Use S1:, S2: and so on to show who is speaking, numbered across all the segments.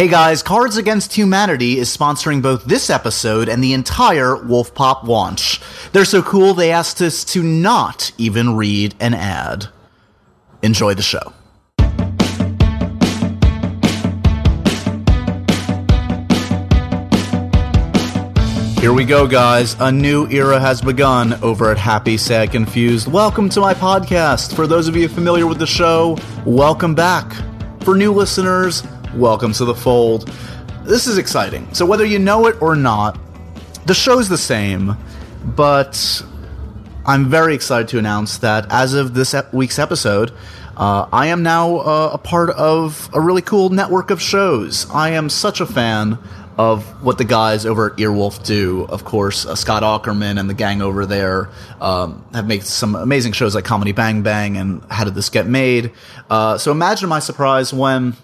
S1: Hey guys, Cards Against Humanity is sponsoring both this episode and the entire Wolf Pop launch. They're so cool they asked us to not even read an ad. Enjoy the show. Here we go, guys. A new era has begun over at Happy, Sad, Confused. Welcome to my podcast. For those of you familiar with the show, welcome back. For new listeners, welcome to the fold. This is exciting. So, whether you know it or not, the show's the same, but I'm very excited to announce that as of this week's episode, uh, I am now uh, a part of a really cool network of shows. I am such a fan of what the guys over at Earwolf do. Of course, uh, Scott Aukerman and the gang over there um, have made some amazing shows like Comedy Bang Bang and How Did This Get Made. Uh, so imagine my surprise when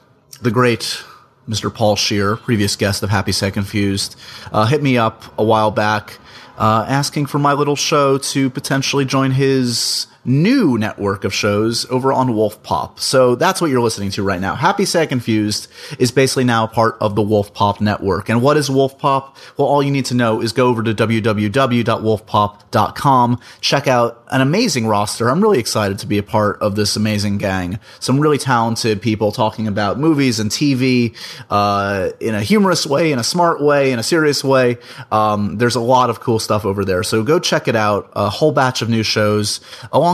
S1: the great Mr. Paul Scheer, previous guest of Happy Sad Confused, uh, hit me up a while back uh, asking for my little show to potentially join his new network of shows over on Wolf Pop. So that's what you're listening to right now. Happy Sad Confused is basically now part of the Wolf Pop network. And what is Wolf Pop? Well, all you need to know is go over to www.wolfpop.com, check out an amazing roster. I'm really excited to be a part of this amazing gang. Some really talented people talking about movies and TV uh, in a humorous way, in a smart way, in a serious way. Um, there's a lot of cool stuff over there. So go check it out. A whole batch of new shows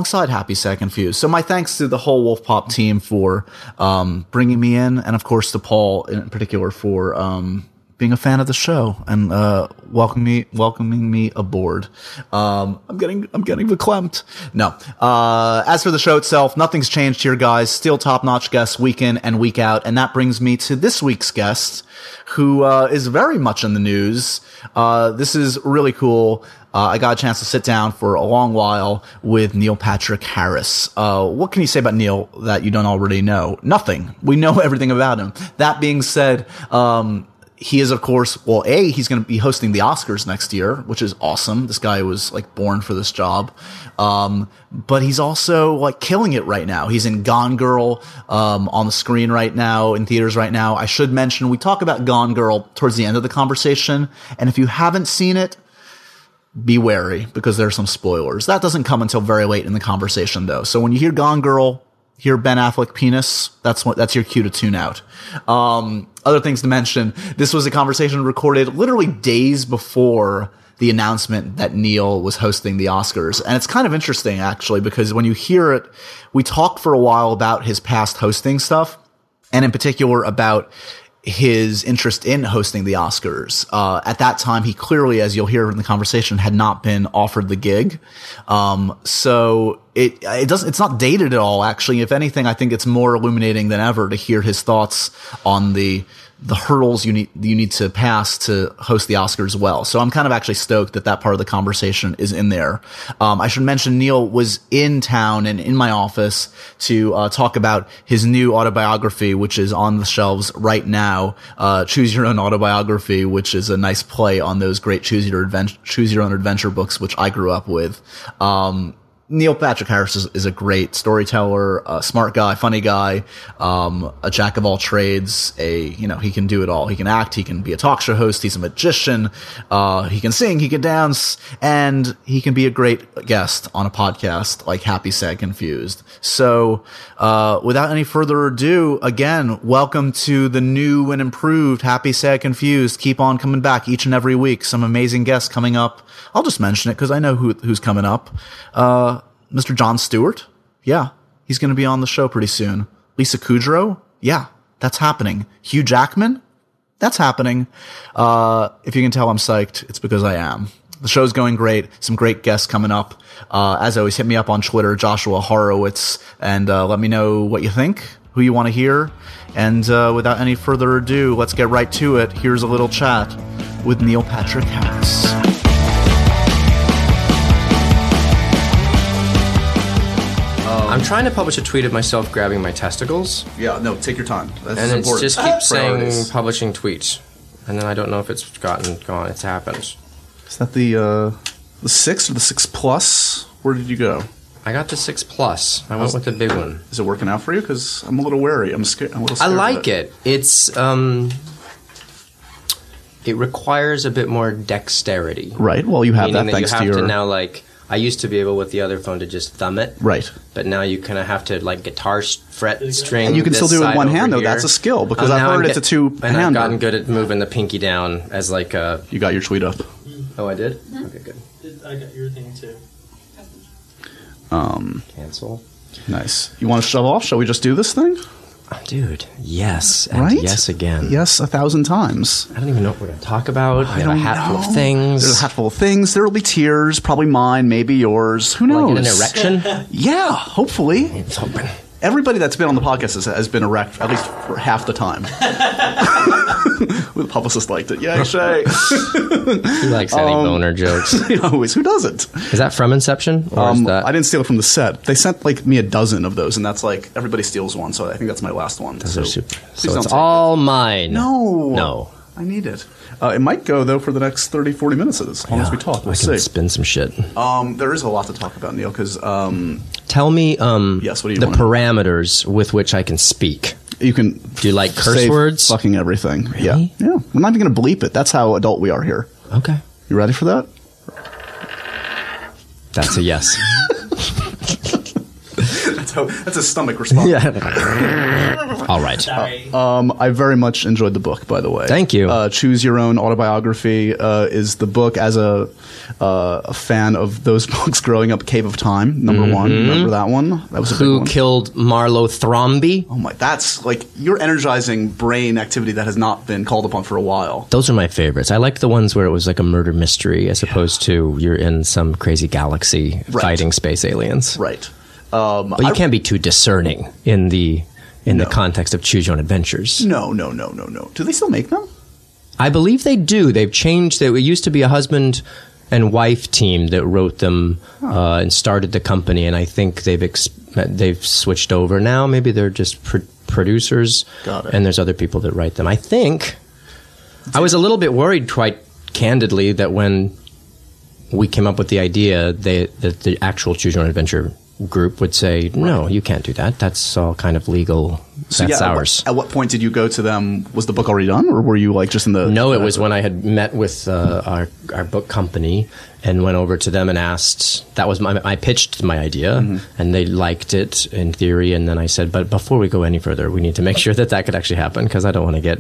S1: alongside Happy Sad Fuse. So my thanks to the whole Wolf Pop team for um, bringing me in, and of course to Paul in particular for um, being a fan of the show and uh, welcoming me welcoming me aboard. Um, I'm getting I'm getting verklempt. No. Uh, as for the show itself, nothing's changed here, guys. Still top notch guests week in and week out, and that brings me to this week's guest, who uh, is very much in the news. Uh, this is really cool. Uh, I got a chance to sit down for a long while with Neil Patrick Harris. Uh, what can you say about Neil that you don't already know? Nothing. We know everything about him. That being said, um, he is, of course, well, A, he's going to be hosting the Oscars next year, which is awesome. This guy was like born for this job. Um, but he's also like killing it right now. He's in Gone Girl, um, on the screen right now, in theaters right now. I should mention, we talk about Gone Girl towards the end of the conversation. And if you haven't seen it, be wary because there are some spoilers. That doesn't come until very late in the conversation though. So when you hear Gone Girl, hear Ben Affleck penis, that's what, that's your cue to tune out. Um, other things to mention. This was a conversation recorded literally days before the announcement that Neil was hosting the Oscars. And it's kind of interesting actually because when you hear it, we talked for a while about his past hosting stuff and in particular about his interest in hosting the Oscars. Uh, at that time, he clearly, as you'll hear in the conversation, had not been offered the gig. Um, so it it doesn't it's not dated at all. Actually, if anything, I think it's more illuminating than ever to hear his thoughts on the the hurdles you need you need to pass to host the Oscars well. So I'm kind of actually stoked that that part of the conversation is in there. Um, I should mention Neil was in town and in my office to uh, talk about his new autobiography, which is on the shelves right now. Uh, Choose Your Own Autobiography, which is a nice play on those great Choose Your Adventure Choose Your Own Adventure books, which I grew up with. Um, Neil Patrick Harris is, is, a great storyteller, a smart guy, funny guy, um, a jack of all trades. A you know he can do it all. He can act. He can be a talk show host. He's a magician. Uh, he can sing. He can dance, and he can be a great guest on a podcast like Happy Sad Confused. So, uh, without any further ado, again, welcome to the new and improved Happy Sad Confused. Keep on coming back each and every week. Some amazing guests coming up. I'll just mention it because I know who, who's coming up. Uh, Mr. Jon Stewart. Yeah, he's going to be on the show pretty soon. Lisa Kudrow. Yeah, that's happening. Hugh Jackman. That's happening. Uh, if you can tell I'm psyched, it's because I am. The show's going great. Some great guests coming up. Uh, as always, hit me up on Twitter, Joshua Horowitz, and uh, let me know what you think, who you want to hear. And uh, without any further ado, let's get right to it. Here's a little chat with Neil Patrick Harris.
S2: I'm trying to publish a tweet of myself grabbing my testicles,
S1: Yeah, no, take your time. That's
S2: and it
S1: important.
S2: just keeps saying
S1: Priorities.
S2: publishing tweets, and then I don't know if it's gotten gone. It's happened.
S1: Is that the uh, the six or the six plus? Where did you go?
S2: I got the six plus. I went with the big one.
S1: Is it working out for you? Because I'm a little wary. I'm scared. I'm a little
S2: I
S1: scared.
S2: like it. It's um, it requires a bit more dexterity.
S1: Right. Well, you have
S2: Meaning
S1: that
S2: that you
S1: thanks
S2: have
S1: to your
S2: to now like I used to be able with the other phone to just thumb it,
S1: right.
S2: but now you kind of have to like guitar fret string.
S1: And you can still do it with one
S2: over
S1: hand, though.
S2: here.
S1: That's a skill, because
S2: Um,
S1: I've
S2: now
S1: heard
S2: I'm
S1: it's a two-hander.
S2: And I've gotten good at moving the pinky down as like a.
S1: You got your tweet up.
S2: Oh, I did. Okay, good.
S3: I got your thing too.
S1: Um,
S2: Cancel.
S1: nice. You want to shove off? Shall we just do this thing?
S2: Dude, yes, and
S1: Right?
S2: yes again.
S1: Yes, a thousand times.
S2: I don't even know what we're going to talk about. I have a full
S1: know.
S2: of things.
S1: There's a hat full of things. There will be tears, probably mine, maybe yours. Who knows?
S2: get an erection.
S1: Yeah, hopefully.
S2: it's open.
S1: Everybody that's been on the podcast has, has been erect at least for half the time. the publicist liked it. Yay, Shay.
S2: He likes any
S1: Um,
S2: boner jokes.
S1: you know, always. Who doesn't?
S2: Is that from Inception? Or is
S1: Um,
S2: that?
S1: I didn't steal it from the set. They sent like me a dozen of those, and that's like everybody steals one. So I think that's my last one.
S2: Those
S1: so
S2: are super. So it's
S1: take
S2: all mine.
S1: no,
S2: No.
S1: I need it. Uh, it might go though for the next 30, 40 minutes as long as we talk. We'll
S2: I can
S1: see.
S2: spin some shit.
S1: Um, there is a lot to talk about, Neil, because um,
S2: Tell me um,
S1: Yes, what do you
S2: the
S1: wanna-
S2: parameters with which I can speak.
S1: you can.
S2: Do you like curse words?
S1: Fucking everything. Yeah,
S2: Really?
S1: yeah. We're not even going to bleep it. That's how adult we are here.
S2: Okay.
S1: You ready for that?
S2: That's a yes.
S1: That's how. That's a stomach response.
S2: yeah. All right.
S3: Sorry.
S1: Um, I very much enjoyed the book, by the way.
S2: Thank you.
S1: Uh, Choose Your Own Autobiography uh, is the book as a, uh, a fan of those books growing up. Cave of Time, number one. Remember that one? That was a big
S2: Mm-hmm. Who
S1: one.
S2: killed Harlowe Thromby?
S1: Oh my! That's like you're energizing brain activity that has not been called upon for a while.
S2: Those are my favorites. I like the ones where it was like a murder mystery as opposed to you're in some crazy galaxy
S1: Right.
S2: fighting space aliens.
S1: Right. Um,
S2: But you
S1: I-
S2: can't be too discerning in the in
S1: No.
S2: the context of choose your own adventures.
S1: no, no, no, no, no. Do they still make them?
S2: I believe they do. They've changed. It used to be a husband and wife team that wrote them uh, and started the company, and I think they've ex- they've switched over now. Maybe they're just pro- producers,
S1: Got it.
S2: and there's other people that write them. I think. I was a little bit worried, quite candidly, that when we came up with the idea, they, that the actual Choose Your Own Adventure group would say, "No, you can't do that. That's all kind of legal.
S1: So,
S2: That's
S1: yeah, at what-
S2: ours."
S1: At what, point did you go to them? Was the book already done, or were you like just in the?
S2: No, it was when I had met with uh, our our book company and went over to them and asked. That was my I pitched my idea
S1: Mm-hmm.
S2: and they liked it in theory. And then I said, but before we go any further, we need to make sure that that could actually happen because I don't want to get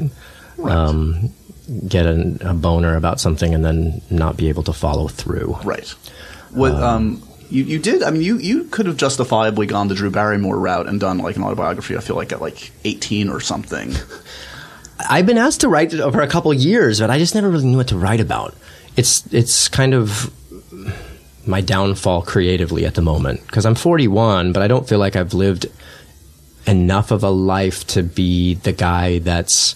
S2: um, get an, a boner about something and then not be able to follow through.
S1: Right. What um, you you did? I mean, you you could have justifiably gone the Drew Barrymore route and done like an autobiography. I feel like at like eighteen or something.
S2: I've been asked to write it over a couple years, but I just never really knew what to write about. It's it's kind of my downfall creatively at the moment because I'm 41, but I don't feel like I've lived enough of a life to be the guy that's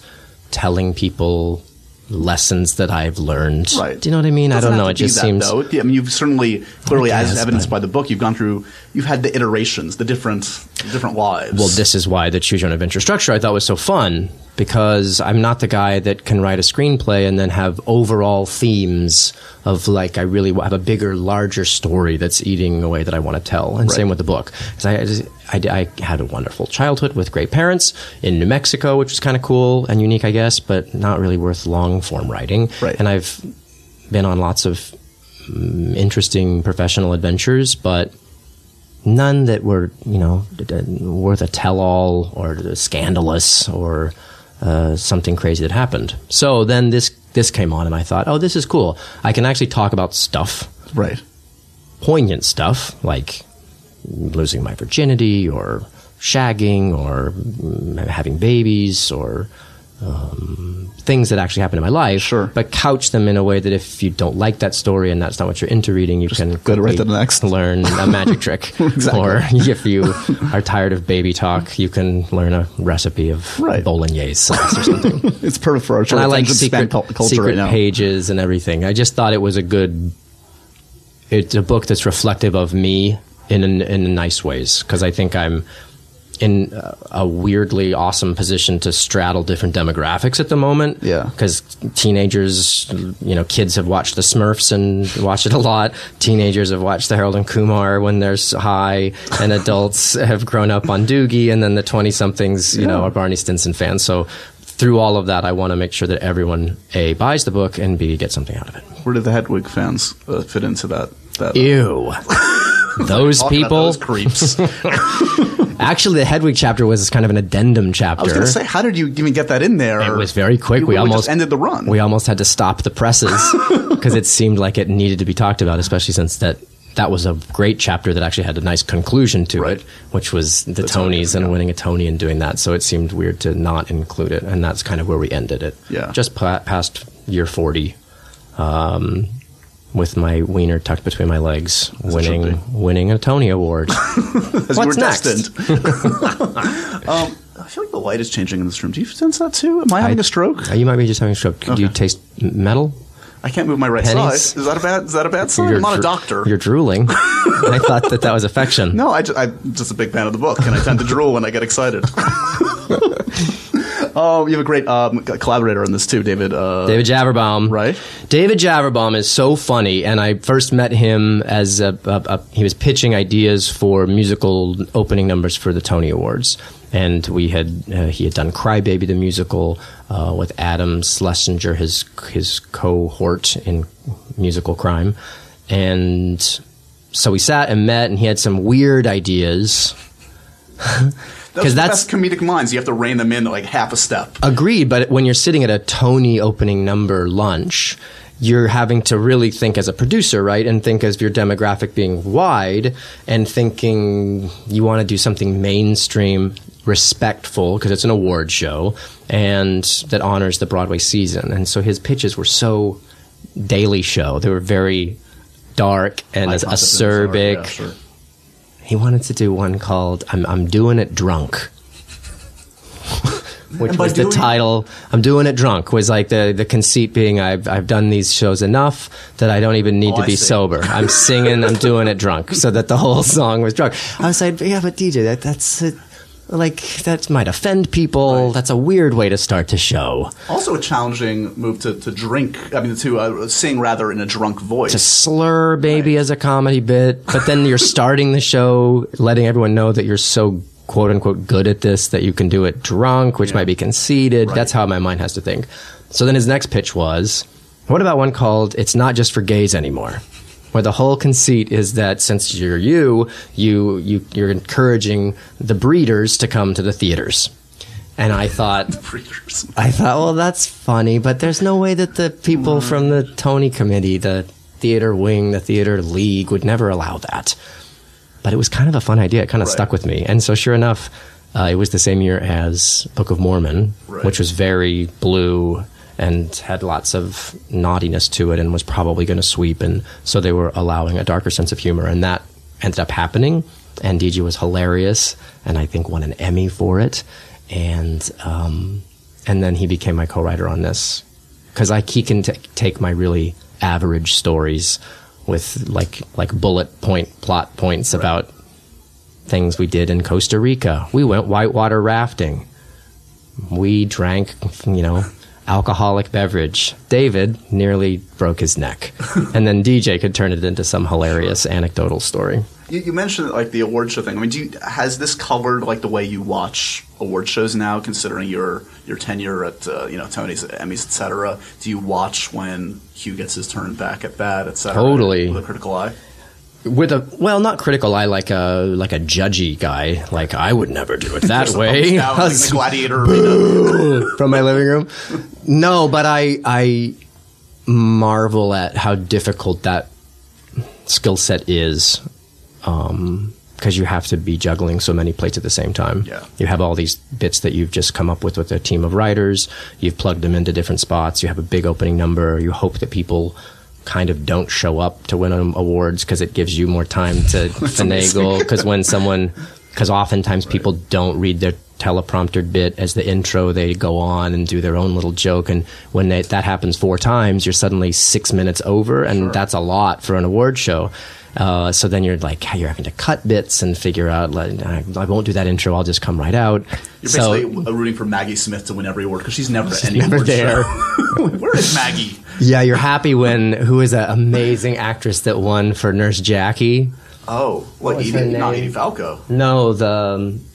S2: telling people lessons that I've learned.
S1: Right.
S2: Do you know what I mean? I don't know. It just
S1: that,
S2: seems
S1: Though. I mean, you've certainly clearly, as evidenced
S2: but-
S1: by the book, you've gone through. You've had the iterations, the different different lives.
S2: Well, this is why the choose your own adventure structure I thought was so fun because I'm not the guy that can write a screenplay and then have overall themes of like I really have a bigger, larger story that's eating away that I want to tell. And same with the book I, I, just- I, I had a wonderful childhood with great parents in New Mexico, which was kind of cool and unique, I guess, but not really worth long form writing.
S1: Right.
S2: And I've been on lots of mm, interesting professional adventures, but none that were you know worth a tell-all or scandalous or uh, something crazy that happened. So then this this came on, and I thought, oh, this is cool. I can actually talk about stuff,
S1: right.
S2: poignant stuff like losing my virginity or shagging or having babies or um, things that actually happened in my life,
S1: Sure.
S2: but couch them in a way that if you don't like that story and that's not what you're into reading, you can
S1: go to right to the next.
S2: learn a magic trick.
S1: Exactly.
S2: Or if you are tired of baby talk, you can learn a recipe of
S1: Right.
S2: bolognese sauce or something.
S1: It's perfect for our
S2: and
S1: short
S2: I like secret,
S1: culture
S2: secret
S1: right now.
S2: pages and everything. I just thought it was a good. It's a book that's reflective of me in in, in nice ways because I think I'm in a- a weirdly awesome position to straddle different demographics at the moment.
S1: Yeah.
S2: because teenagers, you know, kids have watched the Smurfs and watched it a lot. Teenagers have watched the Harold and Kumar when they're high, and adults have grown up on Doogie, and then the twenty somethings, you know, are Barney Stinson fans. So through all of that, I want to make sure that everyone a buys the book and b gets something out of it.
S1: Where do the Hedwig fans uh, fit into that? that
S2: Ew. those people.
S1: those creeps.
S2: Actually, the Hedwig chapter was kind of an addendum chapter.
S1: I was going to say, how did you even get that in there?
S2: It was very quick.
S1: You
S2: We
S1: really
S2: almost
S1: ended the run.
S2: We almost had to stop the presses because it seemed like it needed to be talked about, especially since that that was a great chapter that actually had a nice conclusion to
S1: Right.
S2: it, which was the,
S1: Tony,
S2: Tonys and
S1: yeah.
S2: winning a Tony and doing that. So it seemed weird to not include it, and that's kind of where we ended it.
S1: Yeah.
S2: just pa- past year forty. Um, with my wiener tucked between my legs,
S1: it should
S2: winning winning a Tony Award.
S1: As
S2: What's next?
S1: um, I feel like the light is changing in this room. Do you sense that too? Am I having a stroke?
S2: Uh, you might be just having a stroke. Do you taste metal?
S1: I can't move my right
S2: Pennies?
S1: side. Is that a bad? Is that a bad sign? I'm not a doctor.
S2: You're drooling. I thought that that was affection.
S1: No, I ju- I'm just a big fan of the book, and I tend to drool when I get excited. Oh, you have a great um, collaborator on this too, David. Uh,
S2: David Javerbaum.
S1: Right.
S2: David Javerbaum is so funny, and I first met him as a, a, a- he was pitching ideas for musical opening numbers for the Tony Awards, and we had uh, he had done Crybaby the musical uh, with Adam Schlesinger, his his cohort in musical crime, and so we sat and met, and he had some weird ideas.
S1: Those
S2: 'cause
S1: are the
S2: that's-
S1: best comedic minds. You have to rein them in like half a step.
S2: Agreed, but when you're sitting at a Tony opening number lunch, you're having to really think as a producer, right? And think as your demographic being wide and thinking you want to do something mainstream, respectful, because it's an award show, and that honors the Broadway season. And so his pitches were so daily show. They were very dark and acerbic.
S1: yeah, sure.
S2: He wanted to do one called I'm, I'm Doing It Drunk. Which was the title. I'm doing it drunk. Was like the the conceit being I've I've done these shows enough that I don't even need
S1: Oh,
S2: to be sober. I'm singing. I'm doing it drunk. So that the whole song was drunk. I was like, yeah, but DJ, that that's uh, like that might offend people. That's a weird way to start the show.
S1: Also, a challenging move to, to drink. I mean, to uh, sing rather in a drunk voice.
S2: to slur baby as a comedy bit, but then you're starting the show letting everyone know that you're so quote unquote good at this that you can do it drunk, which
S1: Yeah.
S2: might be conceited.
S1: Right.
S2: That's how my mind has to think. So then his next pitch was, what about one called It's Not Just for Gays Anymore? Where the whole conceit is that since you're you, you, you you're encouraging the breeders to come to the theaters. And I thought, I thought, well, that's funny, but there's no way that the people from the Tony committee, the theater wing, the theater league would never allow that. But it was kind of a fun idea. It kind of
S1: Right.
S2: stuck with me. And so, sure enough, uh, it was the same year as Book of Mormon,
S1: Right.
S2: which was very blue and had lots of naughtiness to it and was probably going to sweep. And so they were allowing a darker sense of humor. And that ended up happening. And DJ was hilarious. And I think won an Emmy for it. And, um, and then he became my co-writer on this because I he can t- take my really average stories with like like bullet point plot points about things we did in Costa Rica. We went whitewater rafting. We drank, you know, alcoholic beverage. David nearly broke his neck, and then DJ could turn it into some hilarious anecdotal story.
S1: You, you mentioned like the award show thing. I mean, do you, has this colored like the way you watch award shows now, considering your your tenure at uh, you know Tony's, Emmys, etc. Do you watch when Hugh gets his turn back at bat, etc.
S2: Totally.
S1: with a critical eye.
S2: With a well, not critical eye like a like a judgy guy. Like I would never do it that way.
S1: down, like the gladiator
S2: from my living room. No, but I I marvel at how difficult that skill set is, um, because you have to be juggling so many plates at the same time.
S1: Yeah.
S2: you have all these bits that you've just come up with with a team of writers. You've plugged them into different spots. You have a big opening number. You hope that people. Kind of don't show up to win awards because it gives you more time to finagle. Because when someone, because oftentimes people don't read their teleprompter bit as the intro. They go on and do their own little joke, and when they, that happens four times, you're suddenly six minutes over, and that's a lot for an award show. Uh, so then you're like, you're having to cut bits and figure out, like, I, I won't do that intro. I'll just come right out.
S1: You're
S2: so
S1: basically rooting for Maggie Smith to win every award because she's never at any
S2: never
S1: award
S2: there.
S1: Where is Maggie?
S2: yeah, you're happy when who is an amazing actress that won for Nurse Jackie.
S1: Oh, what?
S2: was
S1: Edie, not? Edie Falco.
S2: No, the um,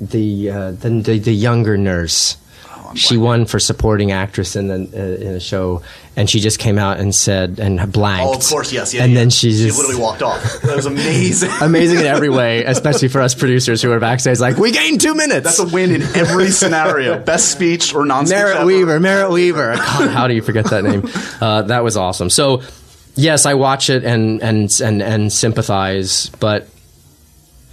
S2: the, uh, the the the younger nurse. She won for supporting actress in the uh, in a show, and she just came out and said and blanked.
S1: Oh, of course, yes, yeah.
S2: and
S1: yeah.
S2: then she
S1: she literally walked off. That was amazing.
S2: amazing in every way, especially for us producers who are backstage. Like we gained two minutes.
S1: That's a win in every scenario. Best speech or non-speech.
S2: Merritt
S1: ever.
S2: Wever, Merritt Wever. God, how do you forget that name? Uh, that was awesome. So, yes, I watch it and and and and sympathize, but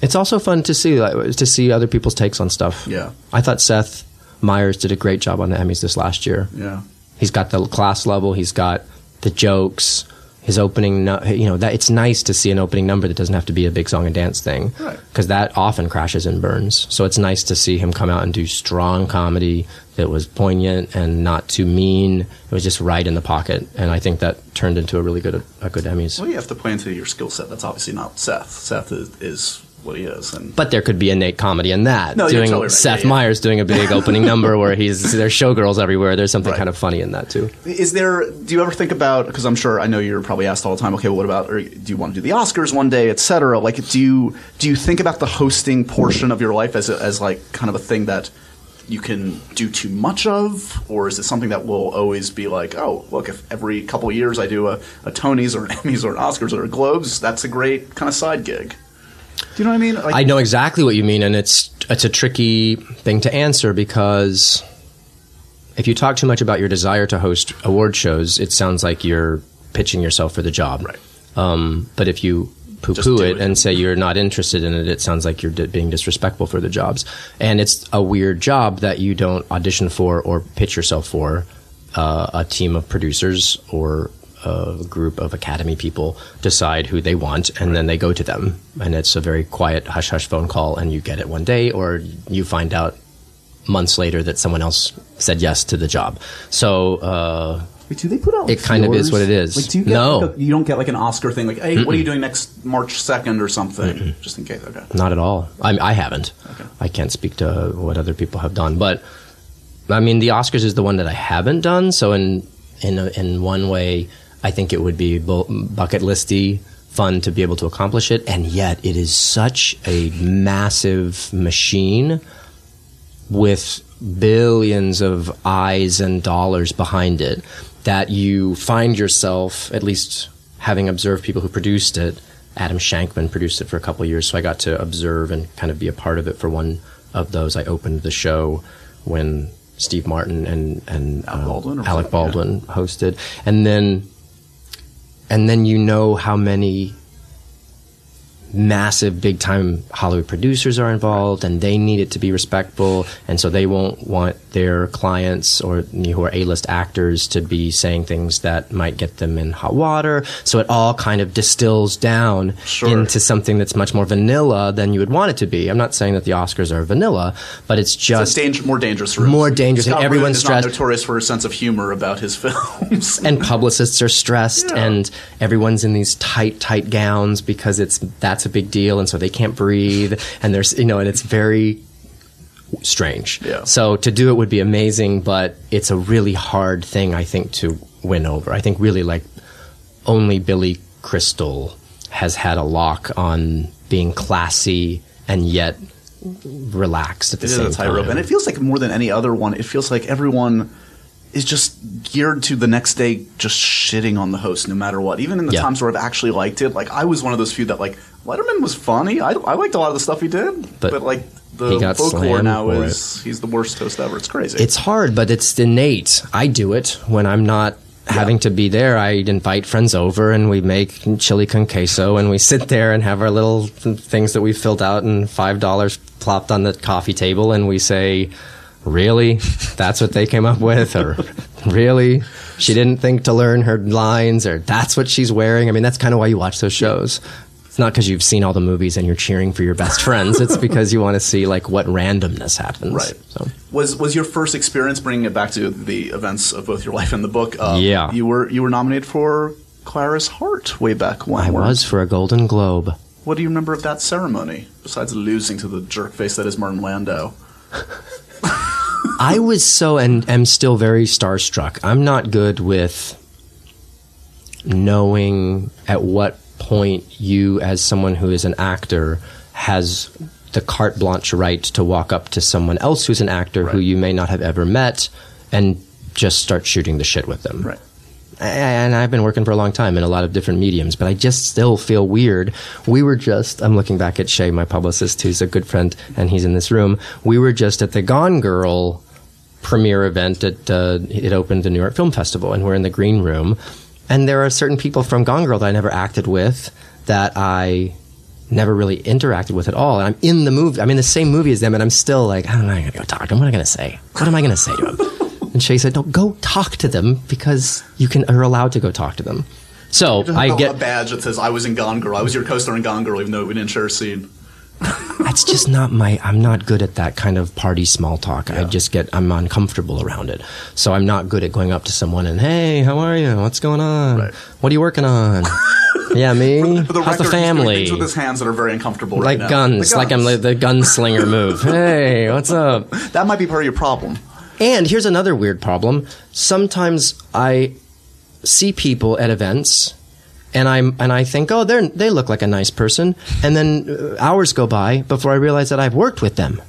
S2: it's also fun to see like, to see other people's takes on stuff.
S1: Yeah.
S2: I thought Seth Meyers did a great job on the Emmys this last year.
S1: Yeah.
S2: He's got the class level. He's got the jokes. His opening, you know, that it's nice to see an opening number that doesn't have to be a big song and dance thing,
S1: Right.
S2: Because that often crashes and burns. So it's nice to see him come out and do strong comedy that was poignant and not too mean. It was just right in the pocket, and I think that turned into a really good a good Emmys.
S1: Well, you have to play into your skill set. That's obviously not Seth. Seth is, is what he is, and
S2: But there could be innate comedy in that.
S1: No, you're
S2: doing
S1: totally right.
S2: Seth
S1: Yeah, yeah.
S2: Meyers doing a big opening number where he's there's showgirls everywhere. There's something
S1: Right.
S2: kind of funny in that too.
S1: Is there? Do you ever think about? Because I'm sure I know you're probably asked all the time. Okay, well, what about? Or do you want to do the Oscars one day, etc.? Like, do you do you think about the hosting portion of your life as a, as like kind of a thing that you can do too much of, or is it something that will always be like, oh, look, if every couple of years I do a, a Tonys or an Emmys or an Oscars or a Globes, that's a great kind of side gig. Do you know what I mean? Like,
S2: I know exactly what you mean, and it's it's a tricky thing to answer because if you talk too much about your desire to host award shows, it sounds like you're pitching yourself for the job.
S1: Right.
S2: Um, but if you poo-poo it
S1: it.
S2: and say you're not interested in it, it sounds like you're being disrespectful for the jobs. And it's a weird job that you don't audition for or pitch yourself for. Uh, a team of producers or a group of academy people decide who they want, and then they go to them. And it's a very quiet, hush hush phone call, and you get it one day, or you find out months later that someone else said yes to the job. So, uh,
S1: Wait, do they put out?
S2: It kind of is what it is.
S1: Like, do you get
S2: No.
S1: like a- you don't get like an Oscar thing, like, hey, what are you doing next March second or something, just in case. Okay.
S2: Not at all. I, I haven't.
S1: Okay.
S2: I can't speak to what other people have done, but I mean, the Oscars is the one that I haven't done. So in in in one way, I think it would be bu- bucket listy, fun to be able to accomplish it, and yet it is such a massive machine with billions of eyes and dollars behind it that you find yourself at least having observed people who produced it adam shankman produced it for a couple of years so i got to observe and kind of be a part of it for one of those. I opened the show when steve martin and, and
S1: Alec
S2: uh,
S1: Baldwin
S2: alec baldwin hosted. And then and then you know how many massive big time Hollywood producers are involved and they need it to be respectful and so they won't want their clients or who are A-list actors to be saying things that might get them in hot water so it all kind of distills down
S1: Sure.
S2: into something that's much more vanilla than you would want it to be I'm not saying that the Oscars are vanilla but it's
S1: It's
S2: just
S1: danger, more dangerous.
S2: More dangerous, and everyone's stressed.
S1: notorious for a sense of humor about his films.
S2: and publicists are stressed
S1: Yeah.
S2: and everyone's in these tight tight gowns because it's that's a big deal and so they can't breathe and there's you know and it's very strange
S1: Yeah.
S2: so to do it would be amazing but it's a really hard thing i think to win over i think really like only billy crystal has had a lock on being classy and yet relaxed at the
S1: It
S2: same time
S1: and it feels like more than any other one. It feels like everyone is just geared to the next day, just shitting on the host, no matter what. Even in the
S2: Yeah.
S1: times where I've actually liked it, like I was one of those few that like Letterman was funny. I, I liked a lot of the stuff he did, but,
S2: But
S1: like the folklore now is he's the worst host ever. It's crazy.
S2: It's hard, but it's innate. I do it when I'm not having to be there. I invite friends over and we make chili con queso and we sit there and have our little th- things that we filled out and five dollars plopped on the coffee table and we say, "Really? That's what they came up with?" Or "Really? She didn't think to learn her lines?" Or "That's what she's wearing?" I mean, that's kind of why you watch those shows. It's not because you've seen all the movies and you're cheering for your best friends. It's because you want to see like what randomness happens.
S1: Right.
S2: So.
S1: Was was your first experience bringing it back to the events of both your life and the book? Uh,
S2: Yeah.
S1: you were you were nominated for Clara's Heart way back when.
S2: I
S1: weren't
S2: was for a Golden Globe.
S1: What do you remember of that ceremony besides losing to the jerk face that is Martin Landau?
S2: I was so and am still very starstruck. I'm not good with knowing at what point you, as someone who is an actor, has the carte blanche right to walk up to someone else who's an actor who you may not have ever met and just start shooting the shit with them.
S1: Right.
S2: And I've been working for a long time in a lot of different mediums, but I just still feel weird. We were just, I'm looking back at Shay, my publicist, who's a good friend, and he's in this room. We were just at the Gone Girl premiere event at, uh, it opened the New York Film Festival, and we're in the green room. And there are certain people from Gone Girl that I never acted with that I never really interacted with at all. And I'm in the movie, I'm in the same movie as them, and I'm still like, how am I going to go talk? What am I going to say? What am I going to say to them? And Shay said, "No, go talk to them because you can are allowed to go talk to them." So I get
S1: a badge that says I was in Gone Girl. I was your co-star in Gone Girl, even though we didn't share a scene.
S2: that's just not my. I'm not good at that kind of party small talk. I just get I'm uncomfortable around it. So I'm not good at going up to someone and hey, how are you? What's going on?
S1: Right.
S2: What are you working on? yeah, me.
S1: For the
S2: How's the family?
S1: things with his hands that are very uncomfortable
S2: Like
S1: right now.
S2: guns, like I'm
S1: guns.
S2: the, the gunslinger move. Hey, what's up?
S1: That might be part of your problem.
S2: And here's another weird problem. Sometimes I see people at events and I'm and I think, "Oh, they they look like a nice person." And then uh, hours go by before I realize that I've worked with them.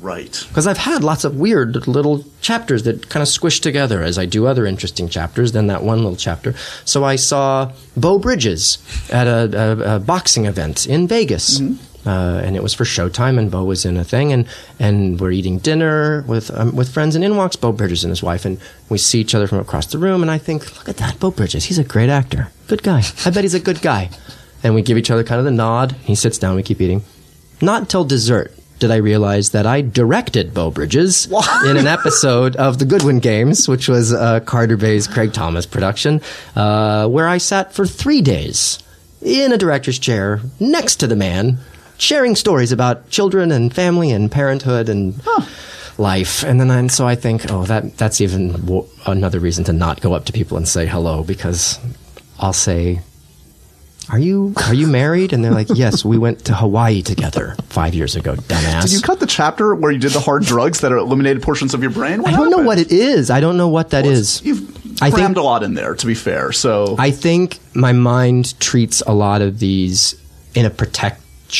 S1: Right.
S2: Because I've had lots of weird little chapters that kind of squish together as I do other interesting chapters than that one little chapter. So I saw Beau Bridges at a, a, a boxing event in Vegas. Uh, and it was for Showtime, and Beau was in a thing, and, and we're eating dinner with um, with friends, and in walks Beau Bridges and his wife, and we see each other from across the room, and I think, look at that, Beau Bridges, he's a great actor, good guy. I bet he's a good guy. And we give each other kind of the nod. He sits down, we keep eating. Not until dessert did I realize that I directed Beau Bridges in an episode of The Goodwin Games, which was uh, Carter Bays' Craig Thomas production, uh, where I sat for three days in a director's chair next to the man, sharing stories about children and family and parenthood and life. And then I, so I think, oh, that that's even w- another reason to not go up to people and say hello because I'll say, are you are you married? And they're like, yes, we went to Hawaii together five years ago, dumbass.
S1: Did you cut the chapter where you did the hard drugs that eliminated portions of your brain? What
S2: I don't know what it is. I don't know what that
S1: Well,
S2: is.
S1: You've
S2: I
S1: crammed
S2: think-
S1: a lot in there, to be fair. So
S2: I think my mind treats a lot of these in a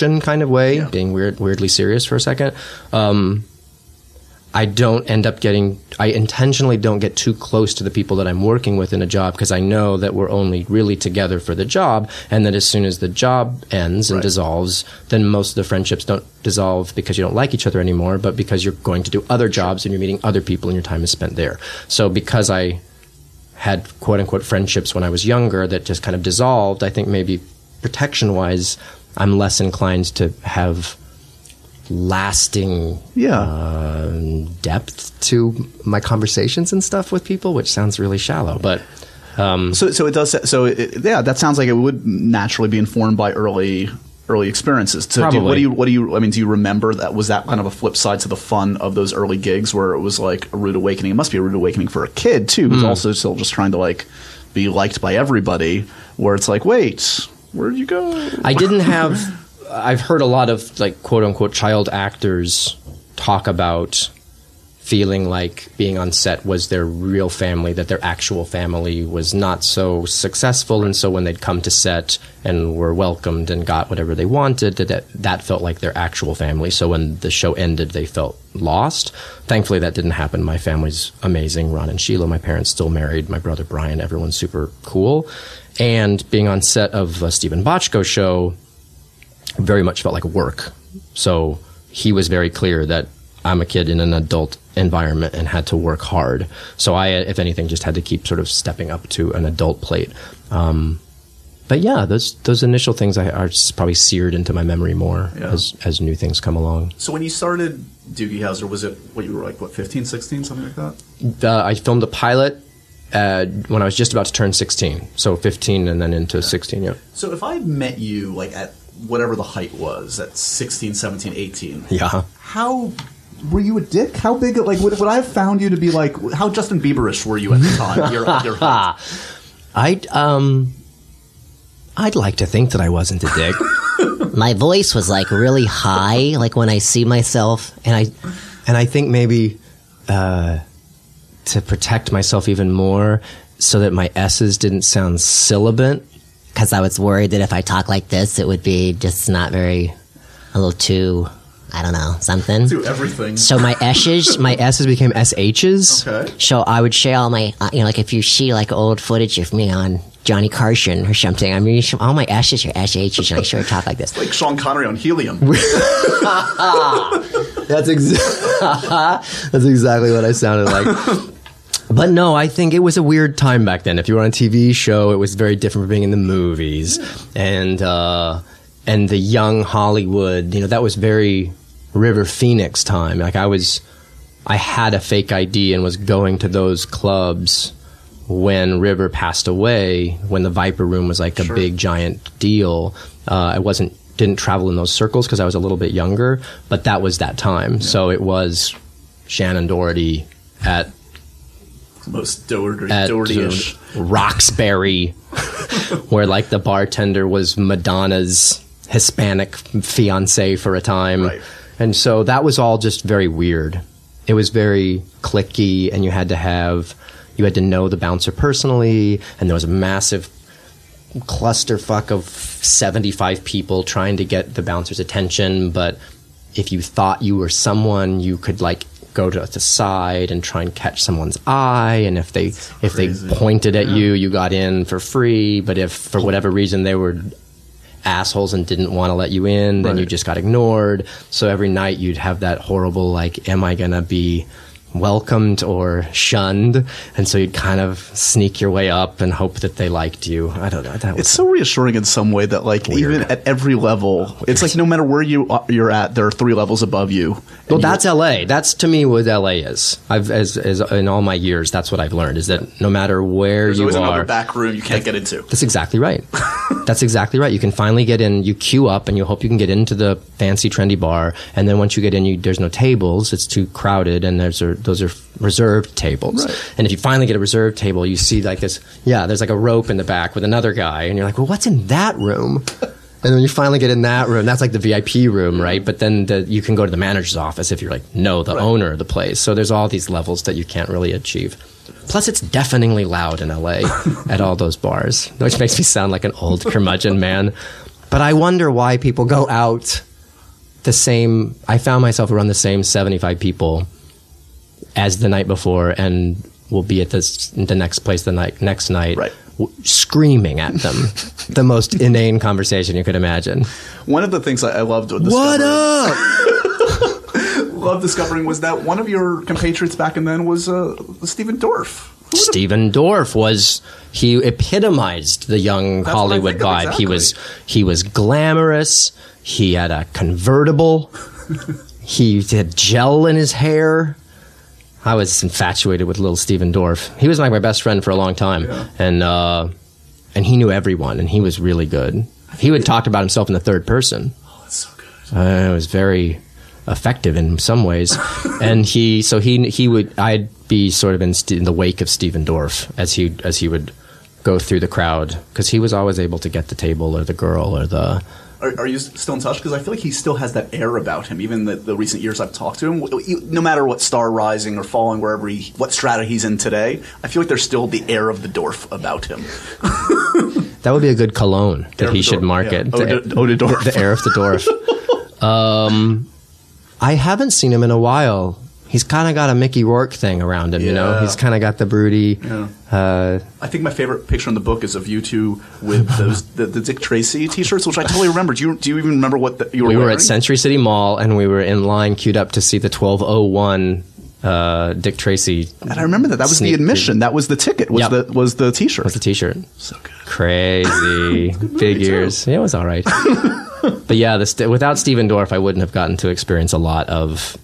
S2: kind of way,
S1: Yeah.
S2: being weird, weirdly serious for a second. Um, I don't end up getting. I intentionally don't get too close to the people that I'm working with in a job because I know that we're only really together for the job, and that as soon as the job ends and
S1: Right.
S2: dissolves, then most of the friendships don't dissolve because you don't like each other anymore, but because you're going to do other jobs and you're meeting other people and your time is spent there. So because I had quote unquote friendships when I was younger that just kind of dissolved, I think maybe protection wise, I'm less inclined to have lasting
S1: Yeah.
S2: um, depth to my conversations and stuff with people, which sounds really shallow. But um,
S1: So, so it does. So, it, yeah, that sounds like it would naturally be informed by early, early experiences. So, do, what do you, what do you? I mean, do you remember that? Was that kind of a flip side to the fun of those early gigs, where it was like a rude awakening? It must be a rude awakening for a kid too, who's also still just trying to like be liked by everybody. Where it's like, wait, where'd you go?
S2: I didn't have. I've heard a lot of like quote unquote child actors talk about feeling like being on set was their real family, that their actual family was not so successful, and so when they'd come to set and were welcomed and got whatever they wanted, that that, felt like their actual family. So when the show ended, they felt lost. Thankfully, that didn't happen. My family's amazing. Ron and Sheila, my parents still married. My brother Brian, everyone's super cool. And being on set of a Steven Bochco show very much felt like work. So he was very clear that I'm a kid in an adult environment and had to work hard. So I, if anything, just had to keep sort of stepping up to an adult plate. Um, but yeah, those those initial things I, are probably seared into my memory more
S1: Yeah.
S2: as as new things come along.
S1: So when you started Doogie Howser, was it what you were like? What 15, 16, something like that?
S2: Uh, I filmed a pilot uh, when I was just about to turn 16, so 15 and then into 16. Yeah,
S1: So if I met you like at whatever the height was at 16, 17, 18,
S2: yeah.
S1: how were you a dick? How big? Like, would, would I have found you to be like? How Justin Bieberish were you at the time? your, your height?
S2: I'd um, I'd like to think that I wasn't a dick.
S3: My voice was like really high, like when I see myself, and I
S2: and I think maybe uh, to protect myself even more, so that my s's didn't sound sibilant.
S3: because I was worried that if I talk like this, it would be just not very, a little too I don't know something.
S1: Do everything.
S3: So my S's, my
S2: S's became SHs.
S1: Okay.
S3: So I would share all my, uh, you know, like if you see like old footage of me on Johnny Carson or something, I mean, all my S's are SHs, and I sort of talk like this.
S1: Like Sean Connery on Helium.
S2: That's ex- That's exactly what I sounded like. But no, I think it was a weird time back then. If you were on a TV show, it was very different from being in the movies, and uh, and the young Hollywood. You know, that was very River Phoenix time. Like I was, I had a fake ID and was going to those clubs when River passed away. When the Viper Room was like a big giant deal. Uh, I wasn't didn't travel in those circles because I was a little bit younger, but that was that time. So it was Shannen Doherty at
S1: Most Doherty,
S2: at
S1: Doherty-ish.
S2: Roxbury, where like the bartender was Madonna's Hispanic fiance for a time,
S1: Right.
S2: and so that was all just very weird. It was very clicky, and you had to have you had to know the bouncer personally, and there was a massive clusterfuck of 75 people trying to get the bouncer's attention but if you thought you were someone you could like go to the side and try and catch someone's eye and if they if they pointed at you you got in for free but if for whatever reason they were assholes and didn't want to let you in then you just got ignored. So every night you'd have that horrible like am i going to be welcomed or shunned and so you'd kind of sneak your way up and hope that they liked you i don't know that was
S1: It's so reassuring in some way that, like, even at every level, it's like no matter where you are, you're at, there are three levels above you.
S2: Well, that's LA. That's to me what LA is. I've as, as in all my years, that's what I've learned is that no matter where
S1: There's
S2: you
S1: always
S2: are,
S1: another back room you can't get into.
S2: that's exactly right. that's exactly right. You can finally get in. You queue up, and you hope you can get into the fancy, trendy bar. And then once you get in, you, there's no tables. It's too crowded, and there's a, those are reserved tables.
S1: Right.
S2: And if you finally get a reserved table, you see like this. Yeah, there's like a rope in the back with another guy, and you're like, well, what's in that room? And then you finally get in that room. That's like the VIP room, right? Mm-hmm. But then the, you can go to the manager's office if you're like, no, the owner of the place. So there's all these levels that you can't really achieve. Plus, it's deafeningly loud in LA at all those bars, which makes me sound like an old curmudgeon man. But I wonder why people go out the same. I found myself around the same 75 people as the night before and will be at this, the next place the night, next night.
S1: Right.
S2: w- Screaming at them, the most inane conversation you could imagine.
S1: One of the things I, I loved
S2: What up?
S1: love discovering was that one of your compatriots back in then was uh, Stephen Dorff.
S2: Stephen Dorff was he epitomized the young
S1: That's
S2: Hollywood vibe. He was he was glamorous. He had a convertible. he had gel in his hair. I was infatuated with little Stephen Dorff. He was like my best friend for a long time, and uh, and he knew everyone, and he was really good. He would talk about himself in the third person.
S1: Oh, that's so good.
S2: Uh, it was very effective in some ways, and he so he he would I'd be sort of in, st- in the wake of Stephen Dorff as he as he would go through the crowd because he was always able to get the table or the girl or the
S1: Are, are you still in touch? Because I feel like he still has that air about him. Even the, the recent years I've talked to him, no matter what star rising or falling, wherever he, what strata he's in today, I feel like there's still the air of the Dorf about him.
S2: that would be a good cologne that he should
S1: Dorf,
S2: market
S1: yeah.
S2: the,
S1: Ode- Ode Dorf.
S2: the air of the Dorff. um, I haven't seen him in a while. He's kind of got a Mickey Rourke thing around him, you know. He's kind of got the broody.
S1: Yeah.
S2: Uh,
S1: I think my favorite picture in the book is of you two with those the, the Dick Tracy T-shirts, which I totally remember. Do you do you even remember what the, you were
S2: we were
S1: wearing?
S2: at Century City Mall and we were in line queued up to see the 1201 uh, Dick Tracy
S1: and I remember that that was the admission. That was the ticket. Was
S2: Yep.
S1: the was the T-shirt?
S2: Was the t-shirt.
S1: so good.
S2: Crazy figures. Yeah, it was all right. but yeah, the st- without Stephen Dorff, I wouldn't have gotten to experience a lot of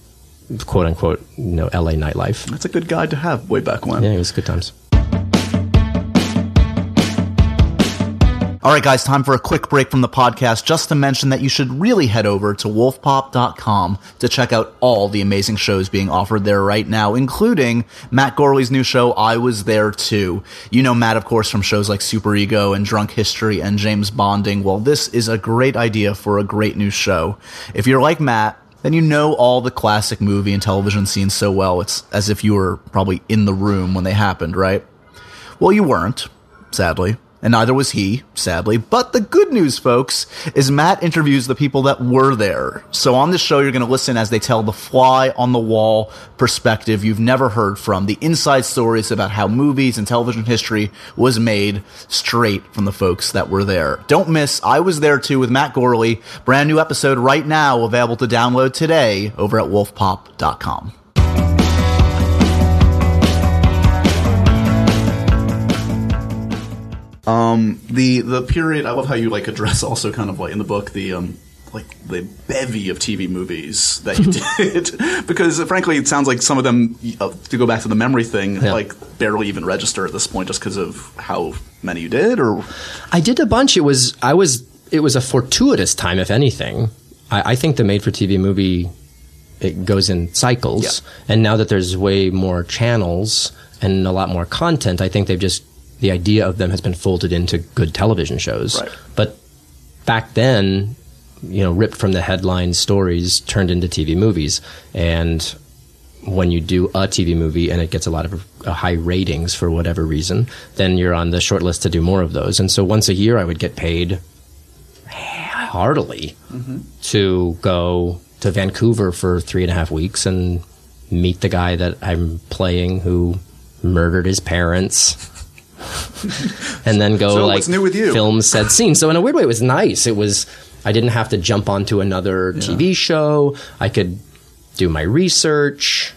S2: quote unquote, you know, LA nightlife.
S1: That's a good guide to have way back when.
S2: Yeah, it was good times.
S1: All right, guys, time for a quick break from the podcast just to mention that you should really head over to wolfpop.com to check out all the amazing shows being offered there right now, including Matt Gorley's new show, I Was There Too. You know Matt, of course, from shows like Super Ego and Drunk History and James Bonding. Well, this is a great idea for a great new show. If you're like Matt, then you know all the classic movie and television scenes so well, it's as if you were probably in the room when they happened, right? Well, you weren't, sadly. And neither was he, sadly. But the good news, folks, is Matt interviews the people that were there. So on this show, you're going to listen as they tell the fly on the wall perspective you've never heard from, the inside stories about how movies and television history was made straight from the folks that were there. Don't miss I Was There Too with Matt Gorley. Brand new episode right now available to download today over at wolfpop.com. Um, the the period I love how you like address also kind of like in the book the um like the bevy of TV movies that you did because uh, frankly it sounds like some of them uh, to go back to the memory thing
S2: Yeah.
S1: like barely even register at this point just because of how many you did or
S2: I did a bunch. It was I was it was a fortuitous time, if anything. I, I think the made-for-TV movie it goes in cycles,
S1: Yeah.
S2: and now that there's way more channels and a lot more content, I think they've just the idea of them has been folded into good television shows.
S1: Right.
S2: But back then, you know, ripped from the headline stories turned into TV movies, and when you do a TV movie and it gets a lot of uh, high ratings for whatever reason, then you're on the short list to do more of those. And so once a year, I would get paid heartily to go to Vancouver for three and a half weeks and meet the guy that I'm playing who murdered his parents. and then go
S1: So
S2: like
S1: what's new with you?
S2: film said scene. So in a weird way, it was nice. It was I didn't have to jump onto another TV show. I could do my research,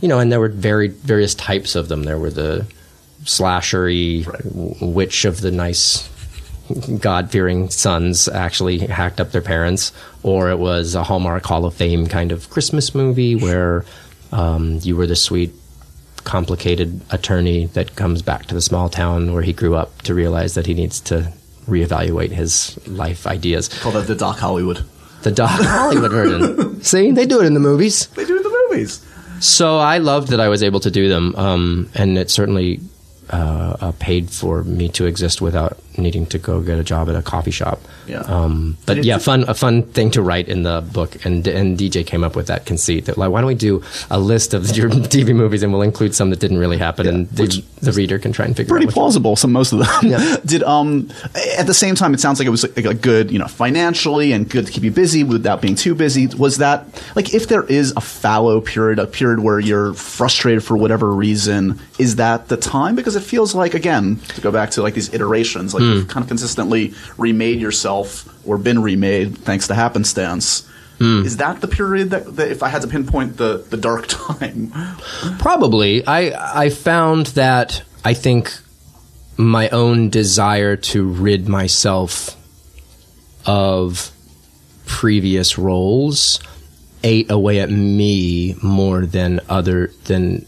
S2: you know. And there were very various types of them. There were the slashery, w- which of the nice God fearing sons actually hacked up their parents, or it was a Hallmark Hall of Fame kind of Christmas movie where um, you were the sweet, complicated attorney that comes back to the small town where he grew up to realize that he needs to reevaluate his life ideas.
S1: call that the Doc Hollywood
S2: The Doc Hollywood version. See, they do it in the movies.
S1: they do it in the movies
S2: So I loved that I was able to do them, um, and it certainly uh, uh, paid for me to exist without needing to go get a job at a coffee shop.
S1: Yeah.
S2: Um, but yeah, fun a fun thing to write in the book, and and DJ came up with that conceit that like, why don't we do a list of your TV movies and we'll include some that didn't really happen, and the, the reader can try and figure
S1: pretty
S2: out.
S1: plausible some most of them
S2: Yeah.
S1: did um at the same time it sounds like it was like a good you know financially and good to keep you busy without being too busy was that like if there is a fallow period a period where you're frustrated for whatever reason is that the time because it feels like again to go back to like these iterations like you've kind of consistently remade yourself or been remade thanks to happenstance hmm. is that the period that, that if i had to pinpoint the the dark time
S2: Probably. I I found that I think my own desire to rid myself of previous roles ate away at me more than other than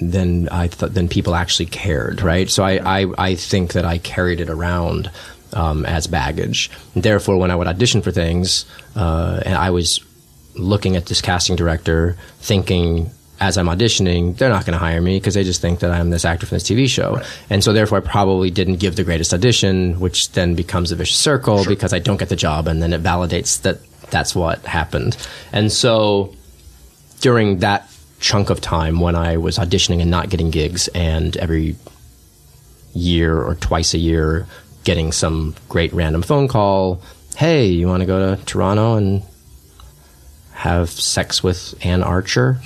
S2: than I thought than people actually cared, right? So I, I, I think that I carried it around um, as baggage. Therefore, when I would audition for things, uh, and I was looking at this casting director, thinking as I'm auditioning, they're not going to hire me because they just think that I'm this actor from this TV show. And so, therefore, I probably didn't give the greatest audition, which then becomes a vicious circle because I don't get the job, and then it validates that that's what happened. And so, during that chunk of time when I was auditioning and not getting gigs, and every year or twice a year getting some great random phone call, hey, you want to go to Toronto and have sex with Anne Archer?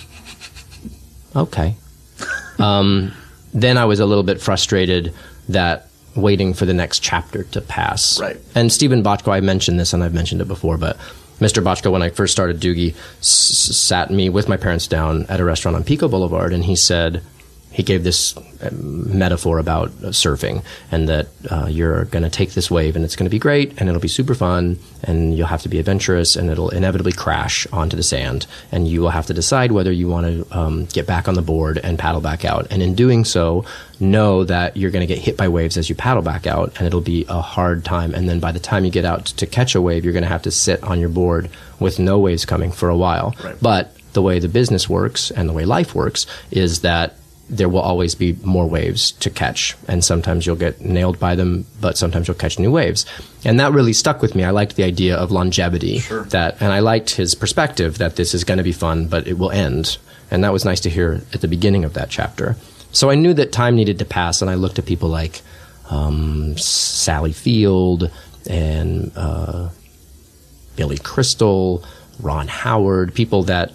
S2: Okay. um, then I was a little bit frustrated that waiting for the next chapter to pass.
S1: Right.
S2: And Steven Bochco, I mentioned this and I've mentioned it before, but Mr. Bochco, when I first started Doogie, s- sat me with my parents down at a restaurant on Pico Boulevard and he said, he gave this um, metaphor about uh, surfing and that uh, you're going to take this wave and it's going to be great and it'll be super fun and you'll have to be adventurous and it'll inevitably crash onto the sand and you will have to decide whether you want to um, get back on the board and paddle back out. And in doing so know that you're going to get hit by waves as you paddle back out and it'll be a hard time. And then by the time you get out to catch a wave you're going to have to sit on your board with no waves coming for a while.
S1: Right.
S2: but the way the business works and the way life works is that there will always be more waves to catch. And sometimes you'll get nailed by them, but sometimes you'll catch new waves. And that really stuck with me. I liked the idea of longevity that, and I liked his perspective that this is going to be fun, but it will end. And that was nice to hear at the beginning of that chapter. So I knew that time needed to pass, and I looked at people like, um, Sally Field and uh, Billy Crystal, Ron Howard, people that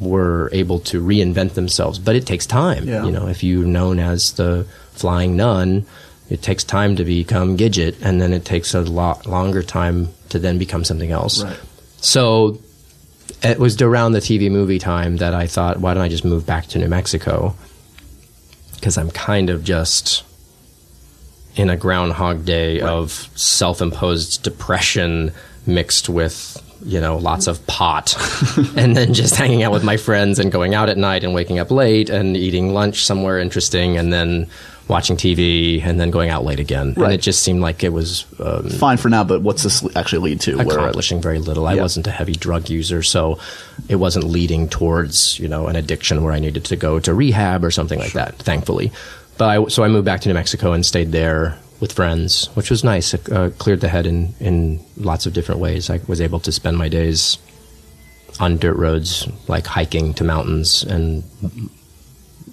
S2: were able to reinvent themselves. But it takes time.
S1: Yeah.
S2: You know, if you're known as the Flying Nun, it takes time to become Gidget, and then it takes a lot longer time to then become something else.
S1: Right.
S2: So it was around the TV movie time that I thought, why don't I just move back to New Mexico? Because I'm kind of just in a groundhog day of self imposed depression mixed with, you know, lots of pot. and then just hanging out with my friends and going out at night and waking up late and eating lunch somewhere interesting and then watching TV and then going out late again. And it just seemed like it was um,
S1: Fine for now, but what's this actually lead to? Where-
S2: accomplishing very little. I
S1: Yeah.
S2: wasn't a heavy drug user, so it wasn't leading towards you know an addiction where I needed to go to rehab or something like that. Thankfully, but I, so I moved back to New Mexico and stayed there with friends, which was nice. It uh, cleared the head in in lots of different ways. I was able to spend my days on dirt roads, like hiking to mountains and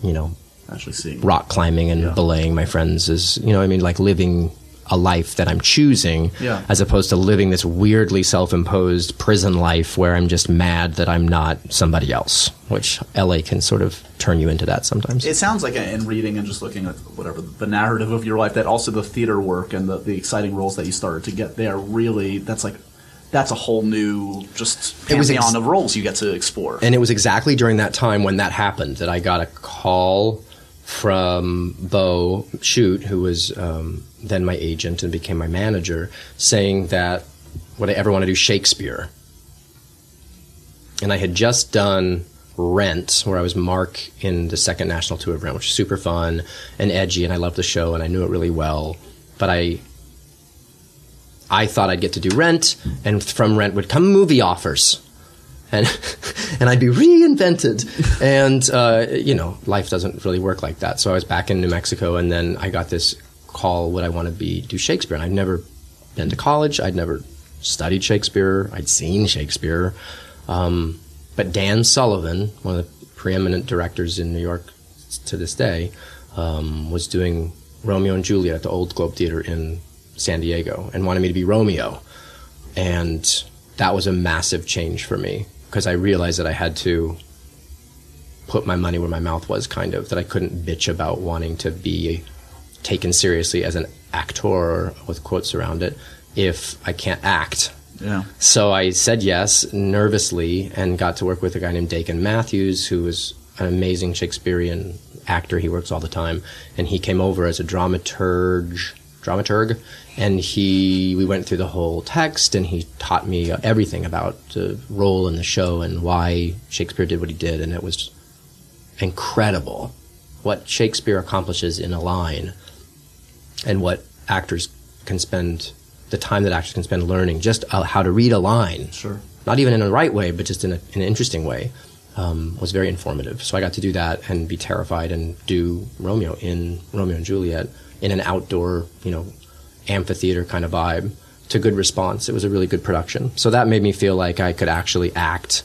S2: you know
S1: actually seeing
S2: rock climbing and
S1: Yeah.
S2: belaying my friends is you know I mean like living a life that I'm choosing
S1: Yeah.
S2: as opposed to living this weirdly self-imposed prison life where I'm just mad that I'm not somebody else which LA can sort of turn you into that sometimes
S1: It sounds like in reading and just looking at whatever the narrative of your life that also the theater work and the, the exciting roles that you started to get there really that's like that's a whole new just
S2: It was
S1: pantheon
S2: ex-
S1: of roles you get to explore.
S2: and it was exactly during that time when that happened that I got a call from Booh Schut, who was um, then my agent and became my manager, saying that would I ever want to do Shakespeare? And I had just done Rent, where I was Mark in the second national tour of Rent, which was super fun and edgy, and I loved the show and I knew it really well. But I I thought I'd get to do Rent, and from Rent would come movie offers and and I'd be reinvented. And uh, you know, life doesn't really work like that. So I was back in New Mexico, and then I got this call: Would I want to be do Shakespeare? And I'd never been to college. I'd never studied Shakespeare. I'd seen Shakespeare. Um, but Dan Sullivan, one of the preeminent directors in New York to this day, um, was doing Romeo and Juliet at the Old Globe Theater in San Diego, and wanted me to be Romeo and that was a massive change for me because I realized that I had to put my money where my mouth was, kind of that I couldn't bitch about wanting to be taken seriously as an actor with quotes around it if I can't act.
S1: yeah.
S2: So I said yes nervously and got to work with a guy named Dakin Matthews, who is an amazing Shakespearean actor. He works all the time, and he came over as a dramaturge, dramaturg, and he we went through the whole text, and he taught me everything about the role in the show and why Shakespeare did what he did, and it was incredible what Shakespeare accomplishes in a line and what actors can spend the time that actors can spend learning just uh, how to read a line
S1: Sure.
S2: not even in a right way but just in, a, in an interesting way um, was very informative so i got to do that and be terrified and do romeo in romeo and juliet in an outdoor you know amphitheater kind of vibe to good response it was a really good production so that made me feel like i could actually act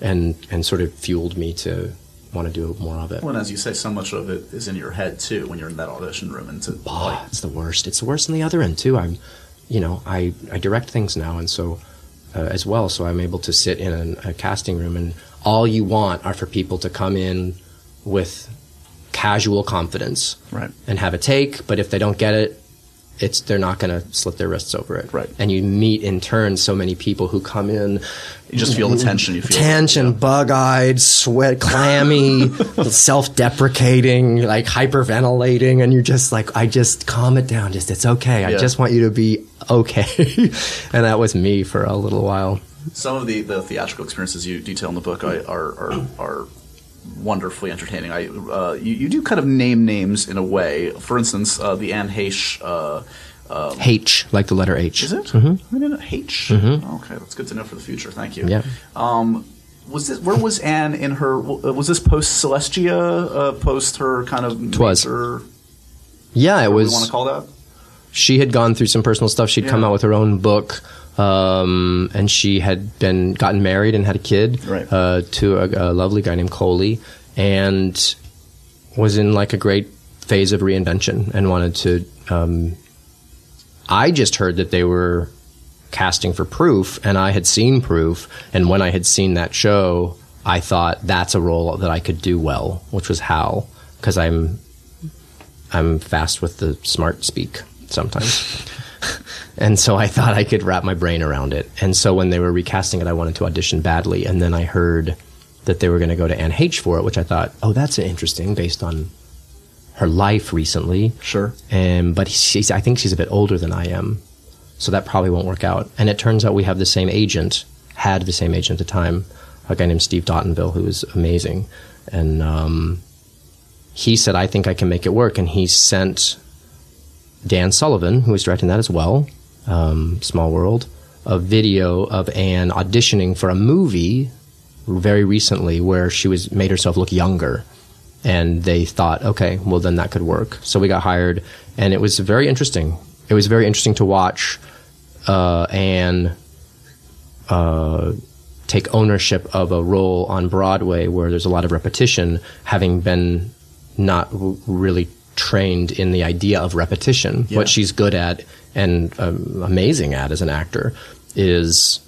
S2: and and sort of fueled me to want to do more of it
S1: Well, and as you say, so much of it is in your head too when you're in that audition room and to
S2: Oh,
S1: like
S2: it's the worst. It's the worst on the other end too. I'm, you know, I, I direct things now, and so uh, as well. So I'm able to sit in an, a casting room, and all you want are for people to come in with casual confidence,
S1: Right.
S2: and have a take. But if they don't get it, it's they're not going to slip their wrists over it,
S1: Right.
S2: And you meet in turn so many people who come in
S1: you just feel the tension. You feel
S2: tension, bug-eyed, sweat, clammy, self-deprecating, like hyperventilating, and you're just like, I just calm it down. Just it's okay. I just want you to be okay. and that was me for a little while.
S1: Some of the, the theatrical experiences you detail in the book are are, are, are wonderfully entertaining. I uh, you, you do kind of name names in a way. For instance, uh, the Anne Heche. Uh,
S2: H, like the letter H.
S1: is it? Mm-hmm. I didn't know H. Okay, that's good to know for the future. Thank you.
S2: Yeah.
S1: Um, was this where was Anne in her? Was this post Celestia? Uh, post her kind of
S2: Twas.
S1: major-
S2: Yeah, it was.
S1: we want to call that?
S2: she had gone through some personal stuff. She'd come out with her own book, um, and she had been gotten married and had a kid
S1: Right.
S2: uh, to a, a lovely guy named Coley, and was in like a great phase of reinvention and wanted to um, I just heard that they were casting for Proof, and I had seen Proof, and when I had seen that show, I thought that's a role that I could do well, which was Hal, because I'm I'm fast with the smart speak sometimes. and so I thought I could wrap my brain around it. And so when they were recasting it, I wanted to audition badly. And then I heard that they were going to go to Anne H for it, which I thought, oh, that's interesting based on her life recently.
S1: Sure.
S2: And but she's, I think she's a bit older than I am, so that probably won't work out. And it turns out we have the same agent, had the same agent at the time, a guy named Steve Dontanville, who was amazing, and um, he said, I think I can make it work, and he sent Dan Sullivan, who was directing that as well, um, Small World, a video of Anne auditioning for a movie very recently where she was made herself look younger and they thought, okay, well then that could work. So we got hired, and it was very interesting. It was very interesting to watch uh, Anne uh, take ownership of a role on Broadway where there's a lot of repetition, having been not w- really trained in the idea of repetition.
S1: Yeah.
S2: What she's good at and um, amazing at as an actor is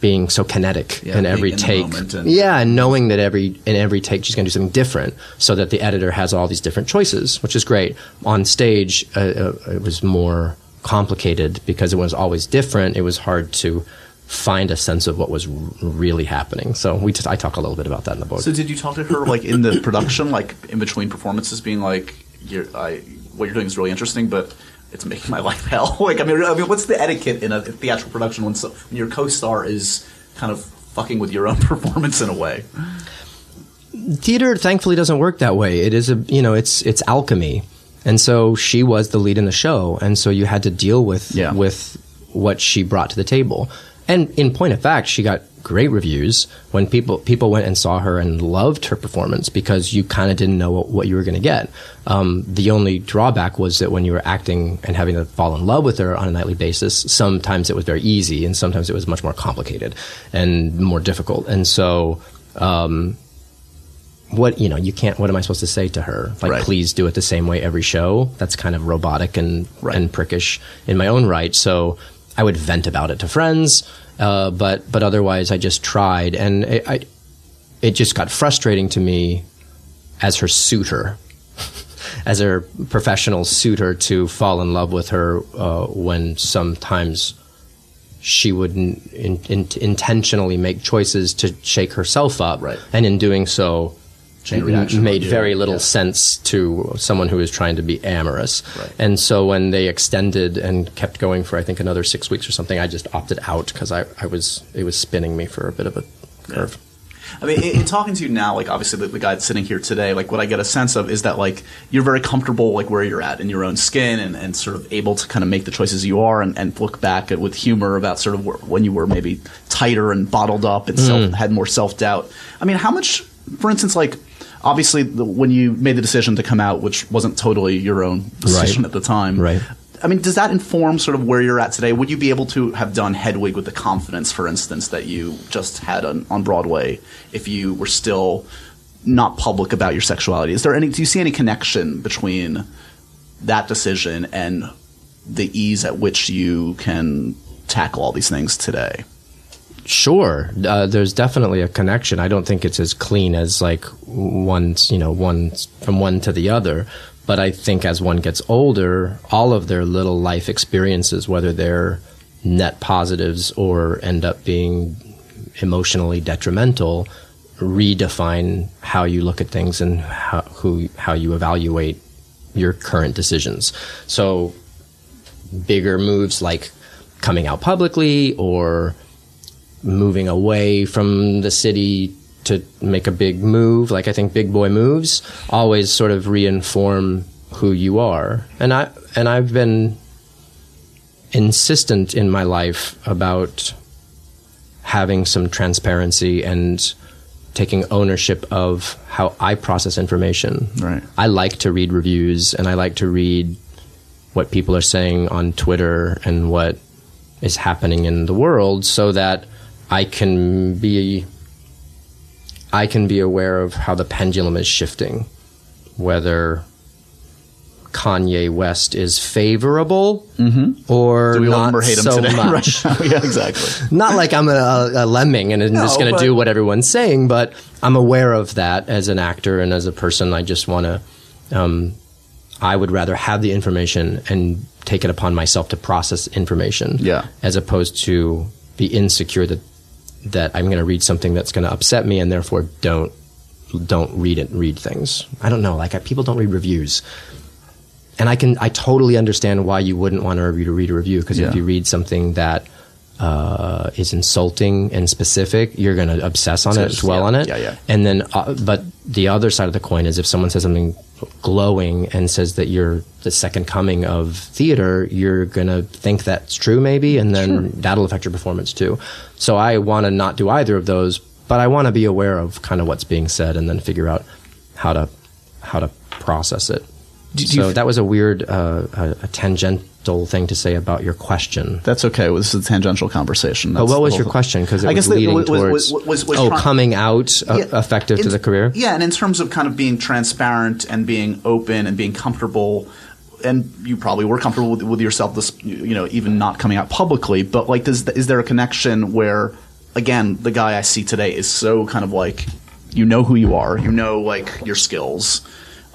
S2: being so kinetic
S1: Yeah,
S2: in every
S1: in
S2: take.
S1: and-
S2: yeah, and knowing that every in every take she's going to do something different, so that the editor has all these different choices, which is great. On stage, uh, uh, it was more complicated because it was always different. It was hard to find a sense of what was r- really happening. So we t- I talk a little bit about that in the book.
S1: So did you talk to her like in the production, like in between performances, being like, you're, I, "What you're doing is really interesting, but it's making my life hell." like, I mean, I mean, what's the etiquette in a theatrical production when, so, when your co-star is kind of fucking with your own performance in a way?
S2: theater thankfully doesn't work that way it is a you know it's it's alchemy and so she was the lead in the show and so you had to deal with
S1: Yeah.
S2: with what she brought to the table and in point of fact she got great reviews when people people went and saw her and loved her performance because you kind of didn't know what, what you were going to get. Um, the only drawback was that when you were acting and having to fall in love with her on a nightly basis sometimes it was very easy and sometimes it was much more complicated and more difficult. And so um, what you know you can't what am i supposed to say to her? Like
S1: Right.
S2: please do it the same way every show? That's kind of robotic and
S1: Right.
S2: and prickish in my own right. So i would vent about it to friends uh, but but otherwise i just tried and it, I, it just got frustrating to me as her suitor as her professional suitor to fall in love with her uh, when sometimes she would in, in, in, intentionally make choices to shake herself up,
S1: Right.
S2: and in doing so,
S1: Chain
S2: m-
S1: reaction
S2: made very little
S1: Yeah.
S2: sense to someone who was trying to be amorous.
S1: Right.
S2: And so when they extended and kept going for I think another six weeks or something, I just opted out because I, I was it was spinning me for a bit of a curve.
S1: I mean, in, in talking to you now, like obviously the, the guy sitting here today, like what I get a sense of is that like you're very comfortable like where you're at in your own skin and, and sort of able to kind of make the choices you are and, and look back at with humor about sort of where, when you were maybe tighter and bottled up and mm. self, had more self doubt. I mean, how much, for instance, like obviously the, when you made the decision to come out, which wasn't totally your own decision
S2: Right.
S1: at the time,
S2: Right.
S1: I mean, does that inform sort of where you're at today? Would you be able to have done Hedwig with the confidence, for instance, that you just had on, on Broadway if you were still not public about your sexuality? Is there any? Do you see any connection between that decision and the ease at which you can tackle all these things today?
S2: Sure, uh, there's definitely a connection. I don't think it's as clean as like one, you know, one from one to the other. But I think as one gets older, all of their little life experiences, whether they're net positives or end up being emotionally detrimental, redefine how you look at things and how who how you evaluate your current decisions. So bigger moves like coming out publicly or moving away from the city to make a big move. Like i think big boy moves always sort of reinform who you are. And i and i've been insistent in my life about having some transparency and taking ownership of how i process information.
S1: Right.
S2: i like to read reviews and i like to read what people are saying on twitter and what is happening in the world so that I can be I can be aware of how the pendulum is shifting, whether Kanye West is favorable or
S1: Do we love
S2: not
S1: him or hate him
S2: so
S1: today?
S2: much.
S1: Right yeah, exactly.
S2: not like I'm a, a, a lemming and I'm just going to do what everyone's saying, but I'm aware of that as an actor and as a person. I just want to. Um, I would rather have the information and take it upon myself to process information,
S1: Yeah.
S2: as opposed to be insecure that that I'm going to read something that's going to upset me and therefore don't don't read it. Read things. I don't know. Like I, people don't read reviews and I can I totally understand why you wouldn't want to read a read a review because
S1: Yeah.
S2: if you read something that uh, is insulting and specific, you're going to obsess on
S1: So
S2: it, dwell
S1: yeah,
S2: on it,
S1: yeah, yeah.
S2: and then. Uh, but the other side of the coin is if someone says something glowing and says that you're the second coming of theater, you're going to think that's true maybe, and then that'll affect your performance too. So I want to not do either of those, but I want to be aware of kind of what's being said and then figure out how to how to process it.
S1: Do- do
S2: so
S1: f-
S2: that was a weird, uh, a, a tangential thing to say about your question.
S1: That's okay. Well, this is a tangential conversation.
S2: But what was your question? Because it
S1: I guess that
S2: leading
S1: was- was-
S2: towards
S1: was- was
S2: oh,
S1: trying-
S2: coming out uh,
S1: Yeah,
S2: effective to the career.
S1: Yeah, and in terms of kind of being transparent and being open and being comfortable, and you probably were comfortable with, with yourself, this you know, even not coming out publicly. But like, does is there a connection where, again, the guy I see today is so kind of like, you know who you are, you know like your skills.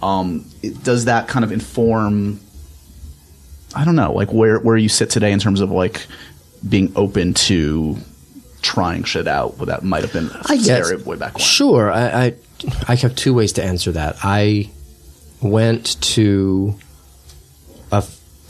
S1: Um, it, does that kind of inform? I don't know, like where where you sit today in terms of like being open to trying shit out. That might have been
S2: I guess.
S1: scary way back when.
S2: Sure. I, I I have two ways to answer that. I went to a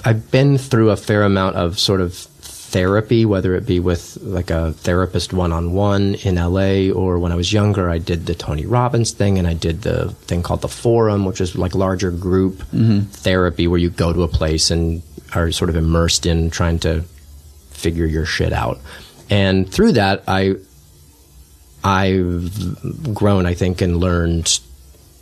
S2: I've been through a fair amount of sort of therapy, whether it be with like a therapist one on one in LA or when I was younger, I did the Tony Robbins thing and I did the thing called the forum, which is like larger group mm-hmm. therapy where you go to a place and are sort of immersed in trying to figure your shit out. And through that, I I've grown, I think, and learned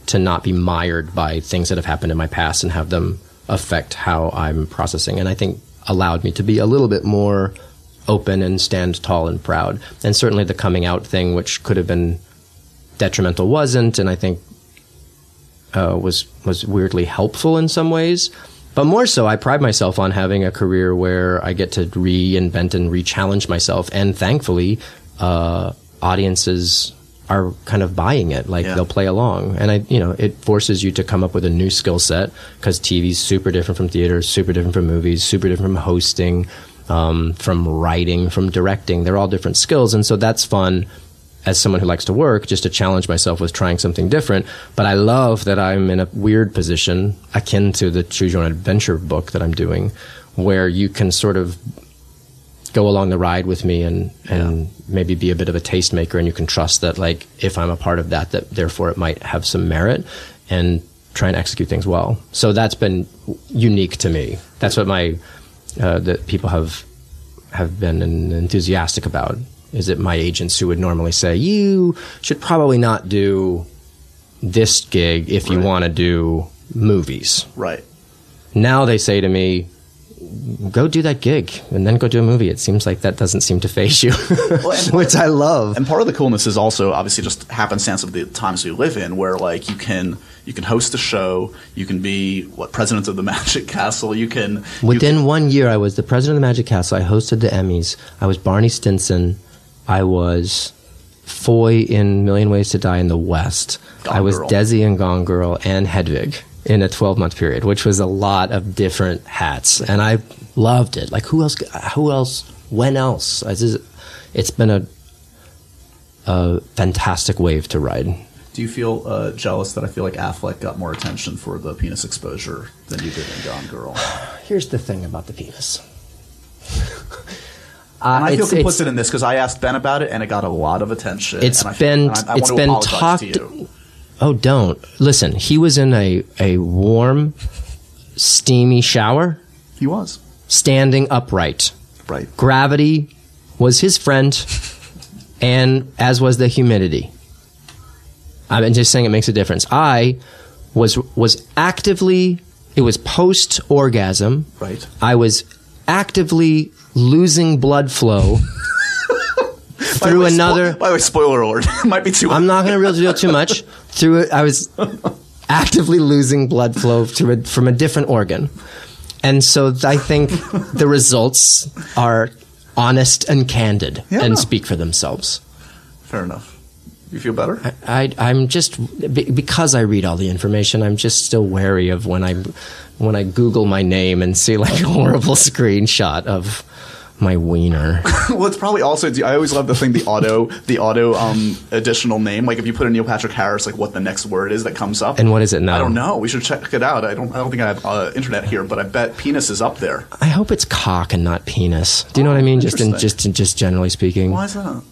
S2: to not be mired by things that have happened in my past and have them affect how I'm processing. And I think allowed me to be a little bit more open and stand tall and proud. And certainly the coming out thing, which could have been detrimental, wasn't. And I think uh, was was weirdly helpful in some ways. But more so, I pride myself on having a career where I get to reinvent and re-challenge myself, and thankfully, uh, audiences are kind of buying it. Like
S1: Yeah.
S2: they'll play along, and I, you know, it forces you to come up with a new skill set because TV's super different from theater, super different from movies, super different from hosting, um, from writing, from directing. They're all different skills, and so that's fun as someone who likes to work, just to challenge myself with trying something different. But I love that I'm in a weird position akin to the Choose Your Own Adventure book that I'm doing, where you can sort of go along the ride with me and, and maybe be a bit of a tastemaker and you can trust that like if I'm a part of that that therefore it might have some merit and try and execute things well. So that's been unique to me. That's what my uh, that people have have been enthusiastic about is it my agents who would normally say you should probably not do this gig if you want to do movies.
S1: Right.
S2: Now they say to me, go do that gig and then go do a movie. It seems like that doesn't seem to phase you,
S1: and-
S2: which I love.
S1: And part of the coolness is also obviously just happenstance of the times we live in, where like you can you can host a show, you can be what president of the Magic Castle, you can you
S2: Within one year, I was the president of the Magic Castle. I hosted the Emmys. I was Barney Stinson. I was Foy in Million Ways to Die in the West.
S1: Gone
S2: I was
S1: Girl.
S2: Desi and Gone Girl and Hedwig in a 12 month period, which was a lot of different hats. And I loved it. Like, who else? Who else? When else? It's just- It's been a, a fantastic wave to ride.
S1: Do you feel uh, jealous that I feel like Affleck got more attention for the penis exposure than you did in Gone Girl?
S2: Here's the thing about the penis.
S1: And I feel
S2: Uh,
S1: complicit in this because I asked Ben about it and it got a lot of attention.
S2: It's
S1: and I
S2: been
S1: I, I
S2: it's been talked.
S1: to.
S2: Oh, don't listen. He was in a a warm, steamy shower,
S1: He was
S2: standing upright.
S1: right.
S2: Gravity was his friend, and as was the humidity. I'm just saying it makes a difference. I was was actively. It was post orgasm.
S1: Right.
S2: I was actively losing blood flow through
S1: way, spo-
S2: another.
S1: by the way, spoiler alert. might be too.
S2: I'm not going to reveal too much. Through it, I was actively losing blood flow to a, from a different organ. And so I think the results are honest and candid
S1: Yeah.
S2: and speak for themselves.
S1: Fair enough. You feel better?
S2: I, I'm just because I read all the information. I'm just still wary of when I when I Google my name and see like a horrible screenshot of my wiener.
S1: well, it's probably also. I always love the thing, the auto, the auto um, additional name. Like if you put in Neil Patrick Harris, like what the next word is that comes up.
S2: And what is it now?
S1: I don't know. We should check it out. I don't. I don't think I have uh, internet here, but I bet penis is up there.
S2: I hope it's cock and not penis. Do you know what I mean? Just in just just generally speaking.
S1: Why is that?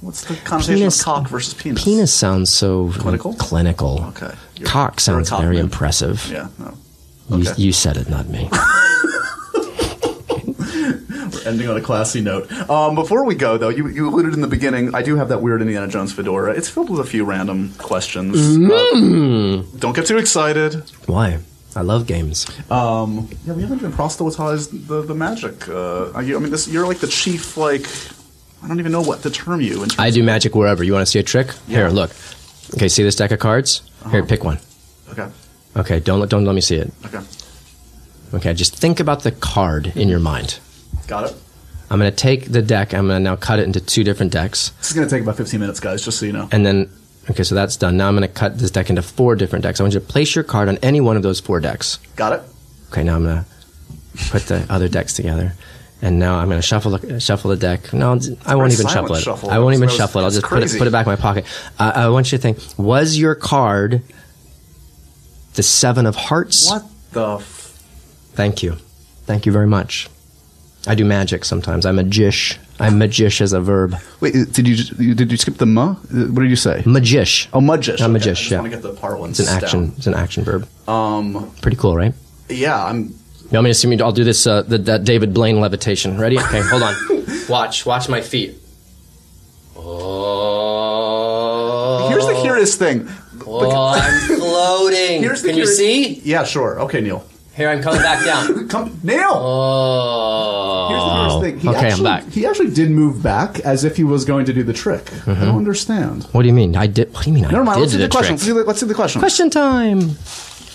S1: What's the connotation
S2: Penis-
S1: of cock versus penis?
S2: Penis sounds so
S1: Clinical?
S2: Clinical.
S1: Okay. You're-
S2: Cock sounds
S1: cock
S2: very
S1: man.
S2: impressive.
S1: Yeah. No.
S2: You,
S1: Okay.
S2: you said it, not me.
S1: Ending on a classy note. Um, before we go, though, you, you alluded in the beginning. I do have that weird Indiana Jones fedora. It's filled with a few random questions.
S2: Mm.
S1: Uh, don't get too excited.
S2: Why? I love games.
S1: Um, yeah, we haven't even proselytized the the magic. Uh, I I mean, this you're like the chief. Like, I don't even know what to term you.
S2: I do magic wherever. You want to see a trick? Here, look. Okay, see this deck of cards? Here, pick one.
S1: Okay.
S2: Okay, don't let- don't let me see it.
S1: Okay.
S2: Okay, just think about the card in your mind.
S1: Got it.
S2: I'm going to take the deck. I'm going to now cut it into two different decks,
S1: This is gonna take about 15 minutes, guys. Just so you know.
S2: and then okay, so that's done. Now I'm going to cut this deck into four different decks. I want you to place your card on any one of those four decks.
S1: Got it.
S2: Okay, now I'm going to put the other decks together. And now I'm going to shuffle the, shuffle the deck. No, I won't even shuffle it.
S1: shuffle.
S2: I won't even shuffle it. I'll just put it, put it back in my pocket. Uh, I want you to think: Was your card the seven of hearts?
S1: What the? F-
S2: Thank you, thank you very much. I do magic sometimes. I'm a magish. I'm magish as a verb.
S1: Wait, uh, did you just- you- did you skip the mu? Uh, What did you say?
S2: Magish.
S1: Oh, mudgish.
S2: I'm
S1: Okay,
S2: magish,
S1: I just
S2: yeah.
S1: want to get the part one.
S2: It's an action. It's an action verb.
S1: Um.
S2: Pretty cool, right?
S1: Yeah. I'm.
S2: You want me to see me? I'll do this. Uh, the, that David Blaine levitation. Ready? Okay, hold on. Watch. Watch my feet. Oh.
S1: Here's the curious thing.
S2: Oh, I'm floating.
S1: Here's the
S2: Can you see?
S1: Yeah. Sure. Okay, Neil.
S2: Here, I'm coming back down.
S1: Come, Neil.
S2: Oh.
S4: Here's the first thing. He
S2: okay,
S4: actually,
S2: I'm back.
S4: He actually did move back as if he was going to do the trick. I mm-hmm. don't understand.
S2: What do you mean? I did. What do you mean?
S1: Never
S2: I
S1: mind.
S2: did
S1: Let's see
S2: the
S1: the question. Let's see the, let's see the question.
S2: Question time.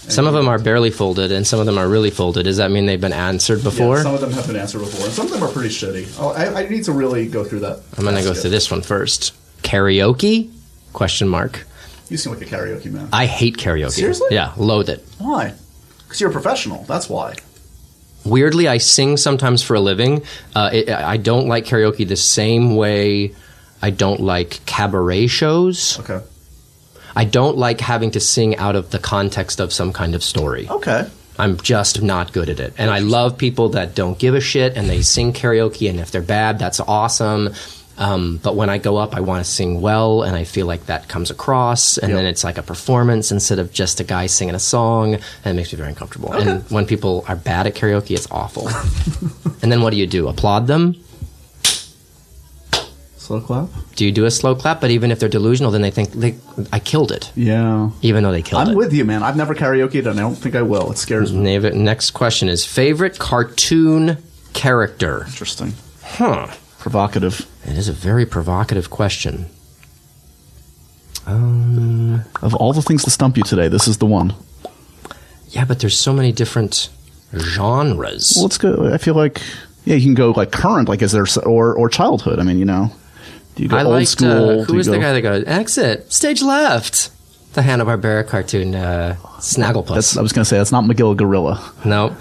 S2: Some of them are barely folded, and some of them are really folded. Does that mean they've been answered before?
S4: Yeah, some of them have been answered before, and some of them are pretty shitty. Oh, I, I need to really go through that.
S2: I'm gonna go through this one first. Karaoke? Question mark.
S1: You seem like a karaoke man.
S2: I hate karaoke.
S1: Seriously?
S2: Yeah, loathe it.
S1: Why? Because you're a professional. That's why.
S2: Weirdly, I sing sometimes for a living. Uh, it, I don't like karaoke the same way I don't like cabaret shows.
S1: Okay.
S2: I don't like having to sing out of the context of some kind of story.
S1: Okay.
S2: I'm just not good at it. And I love people that don't give a shit and they sing karaoke, and if they're bad, that's awesome. Um, but when I go up, I want to sing well, and I feel like that comes across, and
S1: Yep.
S2: then it's like a performance instead of just a guy singing a song, and it makes me very uncomfortable. And when people are bad at karaoke, it's awful. and then what do you do? Applaud them?
S4: Slow clap.
S2: Do you do a slow clap? But even if they're delusional, then they think they, I killed it,
S4: Yeah.
S2: even though they killed it.
S1: I'm with you, man. I've never karaokeed, and I don't think I will. It scares me.
S2: Next question is favorite cartoon character.
S1: Interesting.
S2: Huh.
S1: Provocative.
S2: It is a very provocative question. Um,
S1: Of all the things to stump you today, this is the one.
S2: yeah, but there's so many different genres.
S1: Well, let's go. I feel like yeah, you can go like current, like is there or or childhood. I mean, you know, do you go
S2: I
S1: old
S2: liked,
S1: school?
S2: uh, who was the guy that goes, exit, stage left? The Hanna-Barbera cartoon, uh, Snagglepuss.
S1: That's, I was going to say that's not Magilla Gorilla.
S2: no.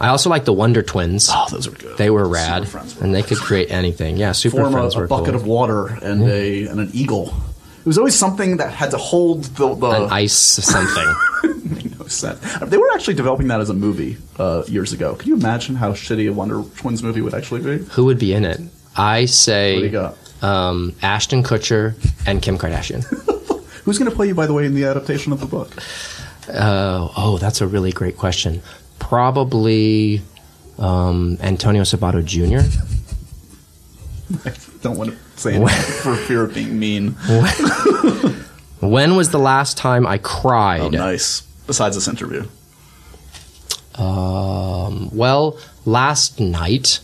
S2: I also like the Wonder Twins.
S1: Oh, those were good.
S2: They were rad,
S1: were
S2: and they could create anything. Yeah, Super
S1: form a,
S2: Friends
S1: a
S2: were
S1: bucket
S2: cool.
S1: of water and a and an eagle. It was always something that had to hold the the
S2: An ice something.
S1: no sense. They were actually developing that as a movie uh, years ago. Could you imagine how shitty a Wonder Twins movie would actually be?
S2: Who would be in it? I say
S1: What do you got?
S2: Um, Ashton Kutcher and Kim Kardashian.
S1: Who's going to play you, by the way, in the adaptation of the book?
S2: Uh, oh, that's a really great question. Probably um, Antonio Sabato Jr.
S1: I don't want to say anything for fear of being mean.
S2: When was the last time I cried?
S1: Oh, nice. Besides this interview.
S2: Um, well, last night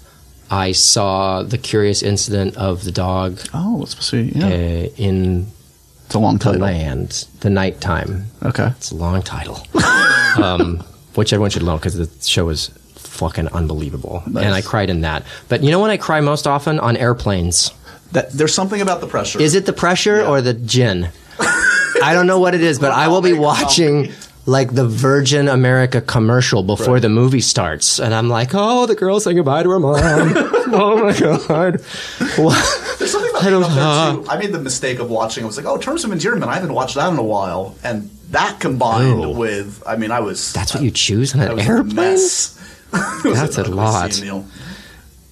S2: I saw the curious incident of the dog
S1: Oh, let's see. Yeah.
S2: uh, in
S1: It's a long
S2: the
S1: title.
S2: land, the nighttime.
S1: Okay.
S2: It's a long title, um, which everyone should know because the show is fucking unbelievable,
S1: Nice.
S2: and I cried in that. But you know when I cry most often on airplanes?
S1: That, there's something about the pressure.
S2: Is it the pressure or the gin? I don't know what it is, but I will be
S1: Tell me, tell
S2: watching like the Virgin America commercial before
S1: Right.
S2: the movie starts, and I'm like, oh, the girl saying goodbye to her mom. oh my god. What?
S1: There's something about
S2: I don't-
S1: being up there, too. I made the mistake of watching. I was like, oh, Terms of Endearment. I haven't watched that in a while, and that combined
S2: Oh.
S1: with, I mean, I was.
S2: That's what you choose on an airplane?
S1: A mess. It was
S2: That's a lot.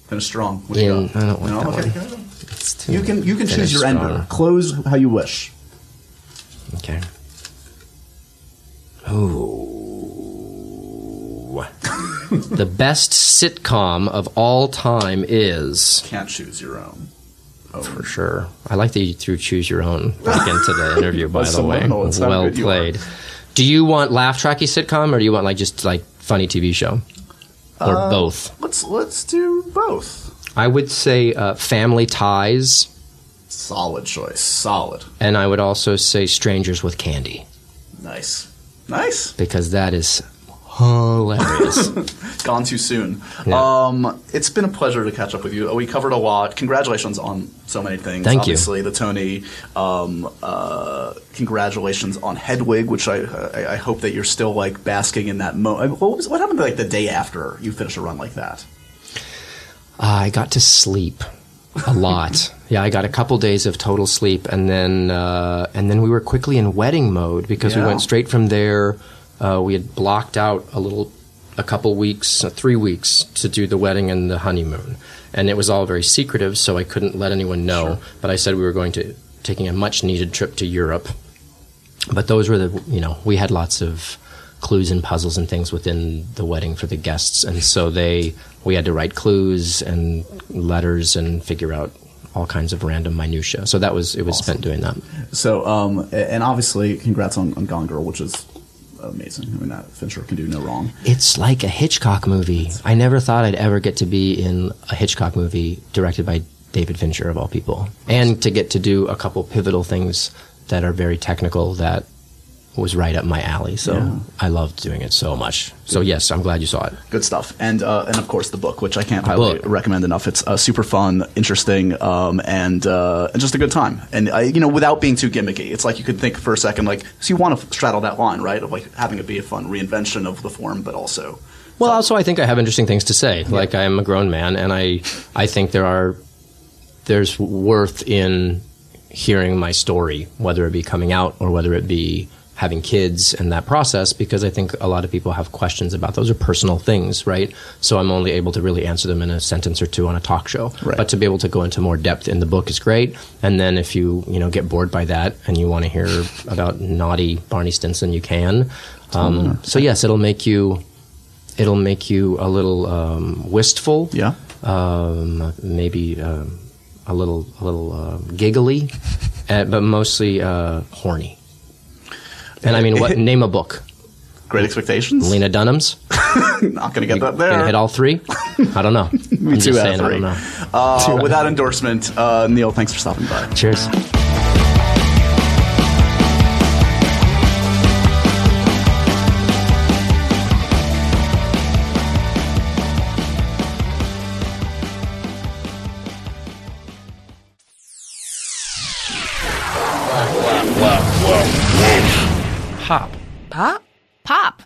S1: Finish strong. What do you got?
S2: I don't want
S1: No?
S2: that
S1: Okay,
S2: one. It's too-
S4: You can you can choose your
S2: strong.
S4: ender. Close how you wish.
S2: Okay. Ooh. the best sitcom of all time is
S1: Can't choose your own.
S2: For sure. I like that you threw choose your own back into the interview. By the way,
S1: subliminal. It's how
S2: well
S1: good you
S2: played. Do you want laugh tracky sitcom or do you want like just like funny TV show or
S1: Uh,
S2: both?
S1: Let's let's do both.
S2: I would say uh, Family Ties,
S1: Solid choice. Solid.
S2: and I would also say Strangers with Candy
S1: Nice. Nice.
S2: because that is hilarious.
S1: Gone too soon.
S2: Yeah.
S1: Um, it's been a pleasure to catch up with you. We covered a lot. Congratulations on so many things.
S2: Thank you.
S1: Obviously, the Tony. Um, uh, congratulations on Hedwig, which I, I I hope that you're still like basking in that moment. What was what happened like the day after you finished a run like that?
S2: I got to sleep a lot. yeah, I got a couple days of total sleep, and then uh, and then we were quickly in wedding mode because we went straight from there. Uh, we had blocked out a little, a couple weeks, uh, three weeks to do the wedding and the honeymoon, and it was all very secretive, so I couldn't let anyone know. But I said we were going to taking a much needed trip to Europe. But those were the you know we had lots of clues and puzzles and things within the wedding for the guests, and so they we had to write clues and letters and figure out all kinds of random minutia. So that was it was spent doing that.
S4: So, um, and obviously, congrats on, on Gone Girl, which is amazing. I mean, that Fincher can do no wrong.
S2: It's like a Hitchcock movie. I never thought I'd ever get to be in a Hitchcock movie directed by David Fincher of all people, and to get to do a couple pivotal things that are very technical that was right up my alley. So
S4: Yeah.
S2: I loved doing it so much. So yes, I'm glad you saw it.
S1: Good stuff, and uh, and of course the book, which I can't highly recommend enough. It's uh, super fun, interesting, um, and uh, and just a good time. And uh, you know, without being too gimmicky, it's like you could think for a second, like so you want to straddle that line, right, of like having it be a fun reinvention of the form, but also
S2: Well, also I think I have interesting things to say. Like I am a grown man, and I I think there are there's worth in hearing my story, whether it be coming out or whether it be having kids and that process, because I think a lot of people have questions about those are personal things, right? So I'm only able to really answer them in a sentence or two on a talk show.
S1: Right.
S2: But to be able to go into more depth in the book is great. And then if you you know get bored by that and you want to hear about naughty Barney Stinson, you can. Um, so yes, it'll make you it'll make you a little um, wistful.
S1: yeah.
S2: Um, maybe um, a little a little uh, giggly, uh, but mostly uh, horny. And I mean, what name a book?
S1: Great expectations.
S2: Lena Dunham's.
S1: Not going to get that
S2: Can
S1: there.
S2: hit all three? I don't know.
S1: Me
S2: I'm
S1: too.
S2: saying. I don't know.
S1: Uh, with that endorsement, uh, Neil, thanks for stopping by.
S2: Cheers.